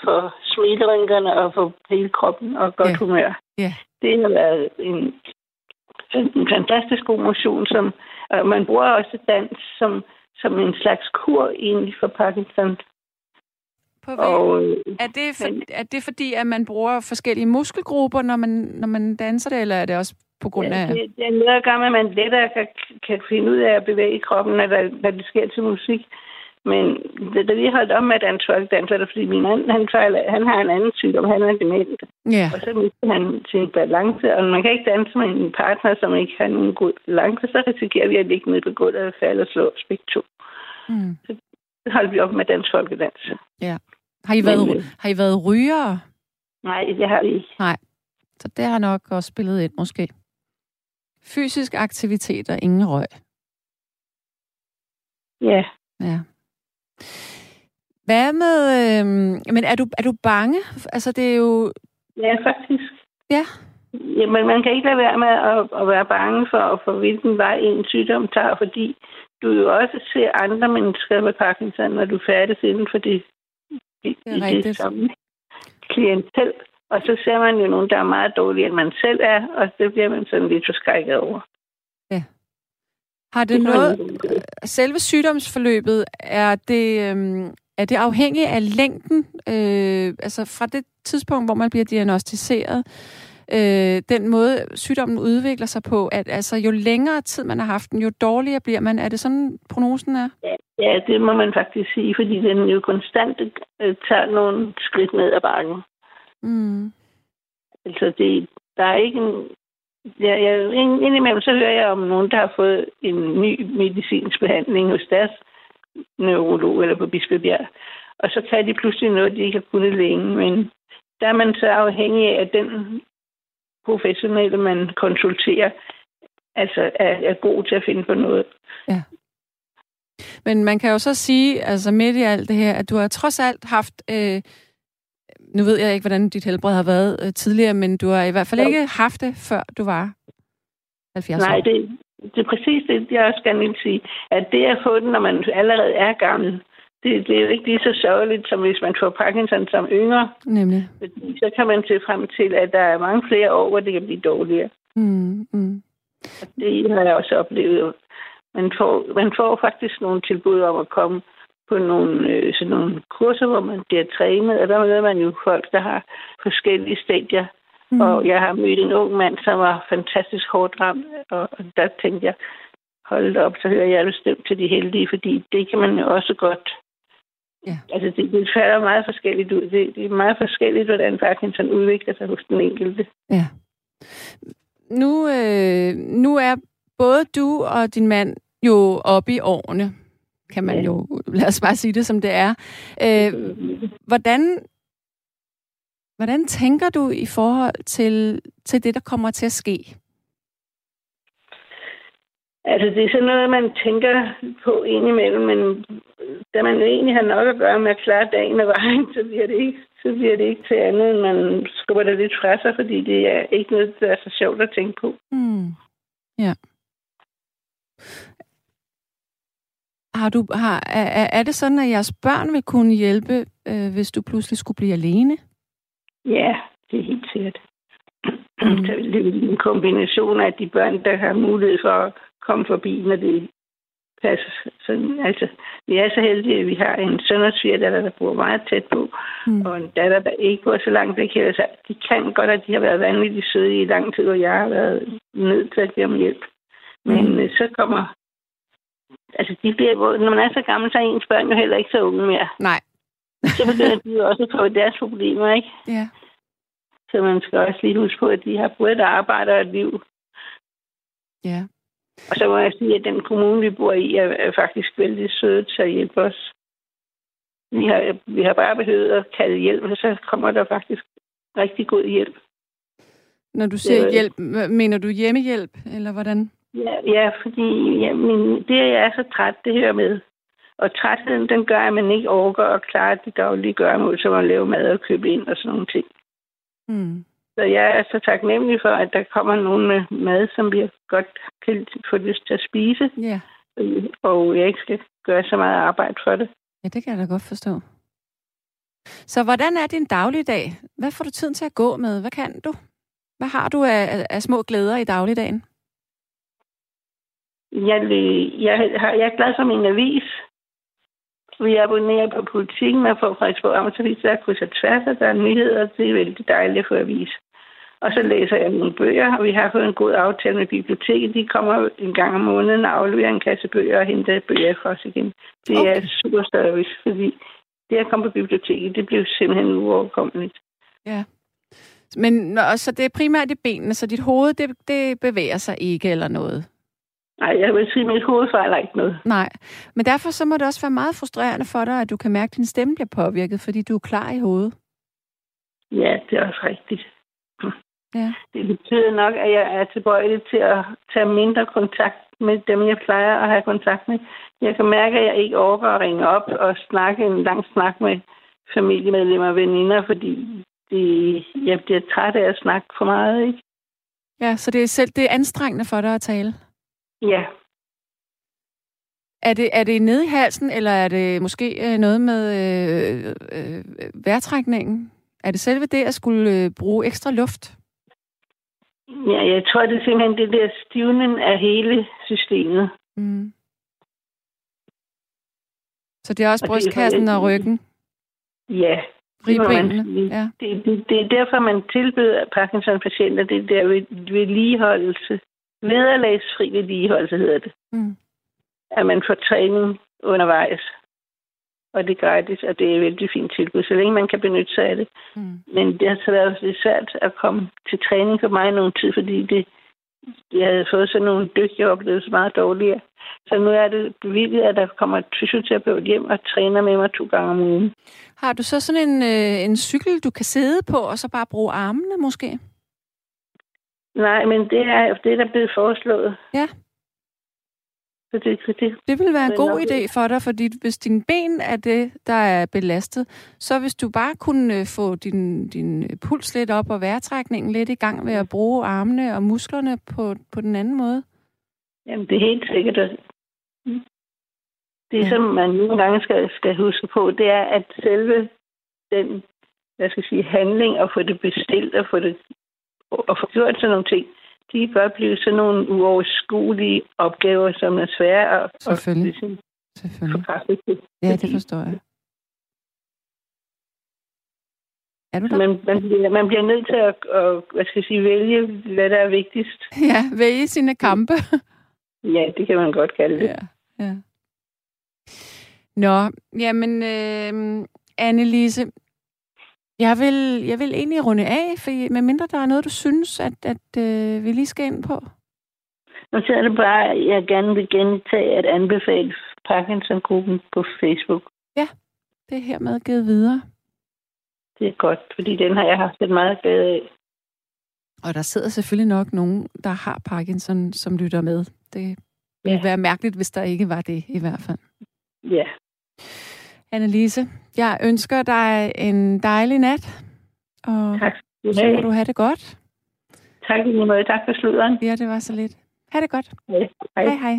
S5: for smilerynkerne og for hele kroppen og godt yeah. humør.
S2: Yeah.
S5: Det har været en, en fantastisk god motion, som og man bruger også dans som, som en slags kur egentlig for Parkinson.
S2: På og, øh, er, det for, men, er det fordi, at man bruger forskellige muskelgrupper, når man, når man danser det, eller er det også på grund af...
S5: Ja, det, det er noget at gøre med, at man lettere kan, kan finde ud af at bevæge kroppen, når, der, når det sker til musik. Men da vi holdt om med dansk folkedans, er det fordi min mand, han, fejler, han har en anden sygdom, han er dement.
S2: Yeah.
S5: Og så mister han sin balance, og man kan ikke danse med en partner, som ikke har nogen god balance, så risikerer vi at ligge ned på gulvet og falde og slå os to. Mm. Så holdt vi op med dansk folkedans.
S2: Ja. Har I været, Men, øh, har I været rygere?
S5: Nej, det har vi ikke.
S2: Nej. Så det har nok også spillet ind, måske. Fysisk aktivitet og ingen røg.
S5: Ja.
S2: Ja. Hvad med... Øh, men er du, er du bange? Altså, det er jo...
S5: Ja, faktisk.
S2: Ja.
S5: Jamen, man kan ikke lade være med at, at være bange for, for, hvilken vej en sygdom tager, fordi du jo også ser andre mennesker med Parkinson, når du færdes inden for det,
S2: det, er det
S5: samme klientel. Og så ser man jo nogen, der er meget dårlige, end man selv er, og det bliver man sådan lidt forskrækket over.
S2: Har det, noget... Selve sygdomsforløbet, er det, øhm, er det afhængigt af længden? Øh, altså fra det tidspunkt, hvor man bliver diagnostiseret, øh, den måde sygdommen udvikler sig på, at altså, jo længere tid man har haft den, jo dårligere bliver man. Er det sådan, prognosen er?
S5: Ja, ja det må man faktisk sige, fordi den jo konstant øh, tager nogle skridt ned ad bakken.
S2: Mm.
S5: Altså, det, der er ikke en... Ja, jeg, indimellem så hører jeg om nogen, der har fået en ny medicinsk behandling hos deres neurolog eller på Bispebjerg. Og så kan de pludselig noget, de ikke har kunnet længe. Men der er man så afhængig af, at den professionelle, man konsulterer, altså er, er god til at finde på noget.
S2: Ja. Men man kan jo så sige, altså midt i alt det her, at du har trods alt haft øh, nu ved jeg ikke, hvordan dit helbred har været øh, tidligere, men du har i hvert fald jo. ikke haft det, før du var 70
S5: Nej, år. det, det er præcis det, jeg også gerne vil sige. At det at få den, når man allerede er gammel, det, det er jo ikke lige så sørgeligt, som hvis man får Parkinson som yngre.
S2: Nemlig.
S5: Fordi så kan man se frem til, at der er mange flere år, hvor det kan blive dårligere.
S2: Mm, mm.
S5: Og det har jeg også oplevet. Man får, man får faktisk nogle tilbud om at komme på nogle, øh, sådan nogle kurser, hvor man bliver trænet, og der møder man jo folk, der har forskellige stadier. Mm. Og jeg har mødt en ung mand, som var fantastisk hårdt ramt, og der tænkte jeg, hold op, så hører jeg bestemt til de heldige, fordi det kan man jo også godt.
S2: Ja.
S5: Altså, det, det falder meget forskelligt ud. Det, det er meget forskelligt, hvordan Parkinson udvikler sig hos den enkelte.
S2: Ja. Nu, øh, nu er både du og din mand jo oppe i årene kan man jo, lad os bare sige det som det er. Øh, hvordan, hvordan tænker du i forhold til, til det, der kommer til at ske?
S5: Altså, det er sådan noget, man tænker på indimellem, men da man egentlig har nok at gøre med at klare dagen og vejen, så bliver det ikke, så bliver det ikke til andet, end man skubber det lidt fra sig, fordi det er ikke noget, der er så sjovt at tænke på.
S2: Mm. Ja. Har du, har, er, er det sådan, at jeres børn vil kunne hjælpe, øh, hvis du pludselig skulle blive alene?
S5: Ja, det er helt sikkert. Mm. Det er en kombination af de børn, der har mulighed for at komme forbi, når det passer. Sådan, altså, vi er så heldige, at vi har en søn og svigerdatter, der bor meget tæt på, mm. og en datter, der ikke bor så langt væk. Altså, de kan godt, at de har været vanvittigt søde i lang tid, og jeg har været nødt til at give dem hjælp. Men mm. så kommer altså, de bliver, når man er så gammel, så er ens børn jo heller ikke så unge mere.
S2: Nej.
S5: så begynder de jo også at få deres problemer, ikke?
S2: Ja.
S5: Så man skal også lige huske på, at de har både et arbejde og et liv.
S2: Ja.
S5: Og så må jeg sige, at den kommune, vi bor i, er, faktisk vældig søde til at hjælpe os. Vi har, vi har bare behøvet at kalde hjælp, og så kommer der faktisk rigtig god hjælp.
S2: Når du siger hjælp, mener du hjemmehjælp, eller hvordan?
S5: Ja, ja fordi ja, min, det, jeg er så træt, det hører med. Og trætheden, den gør, at man ikke overgår at klare de daglige gøremål, som at lave mad og købe ind og sådan nogle ting.
S2: Mm.
S5: Så jeg er så taknemmelig for, at der kommer nogen med mad, som vi godt kan få lyst til at spise.
S2: Ja.
S5: Og jeg ikke skal gøre så meget arbejde for det.
S2: Ja, det kan jeg da godt forstå. Så hvordan er din dagligdag? Hvad får du tiden til at gå med? Hvad kan du? Hvad har du af, af små glæder i dagligdagen?
S5: Jeg, jeg, har, jeg er glad for min avis. Vi abonnerer på politikken, man får faktisk på Amtsavis, der er kryds og tværs, og der er nyheder, det er vældig dejligt at få avis. Og så læser jeg nogle bøger, og vi har fået en god aftale med biblioteket. De kommer en gang om måneden og afleverer en kasse bøger og henter bøger fra os igen. Det okay. er super service, fordi det at komme på biblioteket, det blev simpelthen uoverkommeligt.
S2: Ja. Men så det er primært i benene, så dit hoved, det, det bevæger sig ikke eller noget?
S5: Nej, jeg vil sige, at mit hoved fejler ikke noget.
S2: Nej, men derfor så må det også være meget frustrerende for dig, at du kan mærke, at din stemme bliver påvirket, fordi du er klar i hovedet.
S5: Ja, det er også rigtigt.
S2: Ja.
S5: Det betyder nok, at jeg er tilbøjelig til at tage mindre kontakt med dem, jeg plejer at have kontakt med. Jeg kan mærke, at jeg ikke overgår at ringe op og snakke en lang snak med familiemedlemmer og veninder, fordi de, jeg bliver træt af at snakke for meget, ikke?
S2: Ja, så det er selv det er anstrengende for dig at tale?
S5: Ja.
S2: Er det, er det nede i halsen, eller er det måske øh, noget med øh, øh, vejrtrækningen? Er det selve det at skulle øh, bruge ekstra luft?
S5: Ja, jeg tror, det er simpelthen det der stivnen af hele systemet.
S2: Mm. Så det er også og brystkassen og ryggen?
S5: Ja.
S2: Ribbenene,
S5: ja. Det, det, det er derfor, man tilbyder Parkinson-patienter det der vedligeholdelse Vederlagsfri vedligeholdelse hedder det.
S2: Mm.
S5: At man får træning undervejs. Og det er gratis, og det er et vældig fint tilbud, så længe man kan benytte sig af det.
S2: Mm.
S5: Men det har så været lidt svært at komme til træning for mig nogle tid, fordi det, jeg havde fået sådan nogle dygtige oplevelser meget dårligere. Så nu er det bevilget, at der kommer et fysioterapeut hjem og træner med mig to gange om ugen.
S2: Har du så sådan en, øh, en cykel, du kan sidde på, og så bare bruge armene måske?
S5: Nej, men det er det, der er blevet foreslået.
S2: Ja.
S5: Så det, det,
S2: det vil være en god idé for dig, fordi hvis din ben er det, der er belastet, så hvis du bare kunne øh, få din, din puls lidt op og vejrtrækningen lidt i gang ved at bruge armene og musklerne på, på den anden måde.
S5: Jamen, det er helt sikkert. Det, ja. som man nogle gange skal, skal huske på, det er, at selve den hvad skal jeg sige, handling og få det bestilt og få det at få gjort sådan nogle ting, de bør blive sådan nogle uoverskuelige opgaver, som er svære at,
S2: Selvfølgelig.
S5: at ligesom,
S2: Selvfølgelig. Ja, det forstår jeg. Er du der?
S5: Man, man, bliver, man bliver nødt til at, at hvad skal jeg sige, vælge, hvad der er vigtigst.
S2: Ja, vælge sine kampe.
S5: ja, det kan man godt kalde det.
S2: Ja, ja. Nå, jamen, øh, Annelise, jeg vil, jeg vil egentlig runde af, for medmindre der er noget, du synes, at, at øh, vi lige skal ind på.
S5: Nu så er det bare, at jeg gerne vil gentage at anbefale Parkinson-gruppen på Facebook.
S2: Ja, det er hermed givet videre.
S5: Det er godt, fordi den har jeg haft et meget glæde af.
S2: Og der sidder selvfølgelig nok nogen, der har Parkinson, som lytter med. Det ville ja. være mærkeligt, hvis der ikke var det i hvert fald.
S5: Ja,
S2: Annelise, jeg ønsker dig en dejlig nat. Og
S5: Tak skal du
S2: så må
S5: have.
S2: du have det godt.
S5: Tak i måde. Tak for sluderen.
S2: Ja, det var så lidt. Ha' det godt.
S5: Hej.
S2: Hej hej.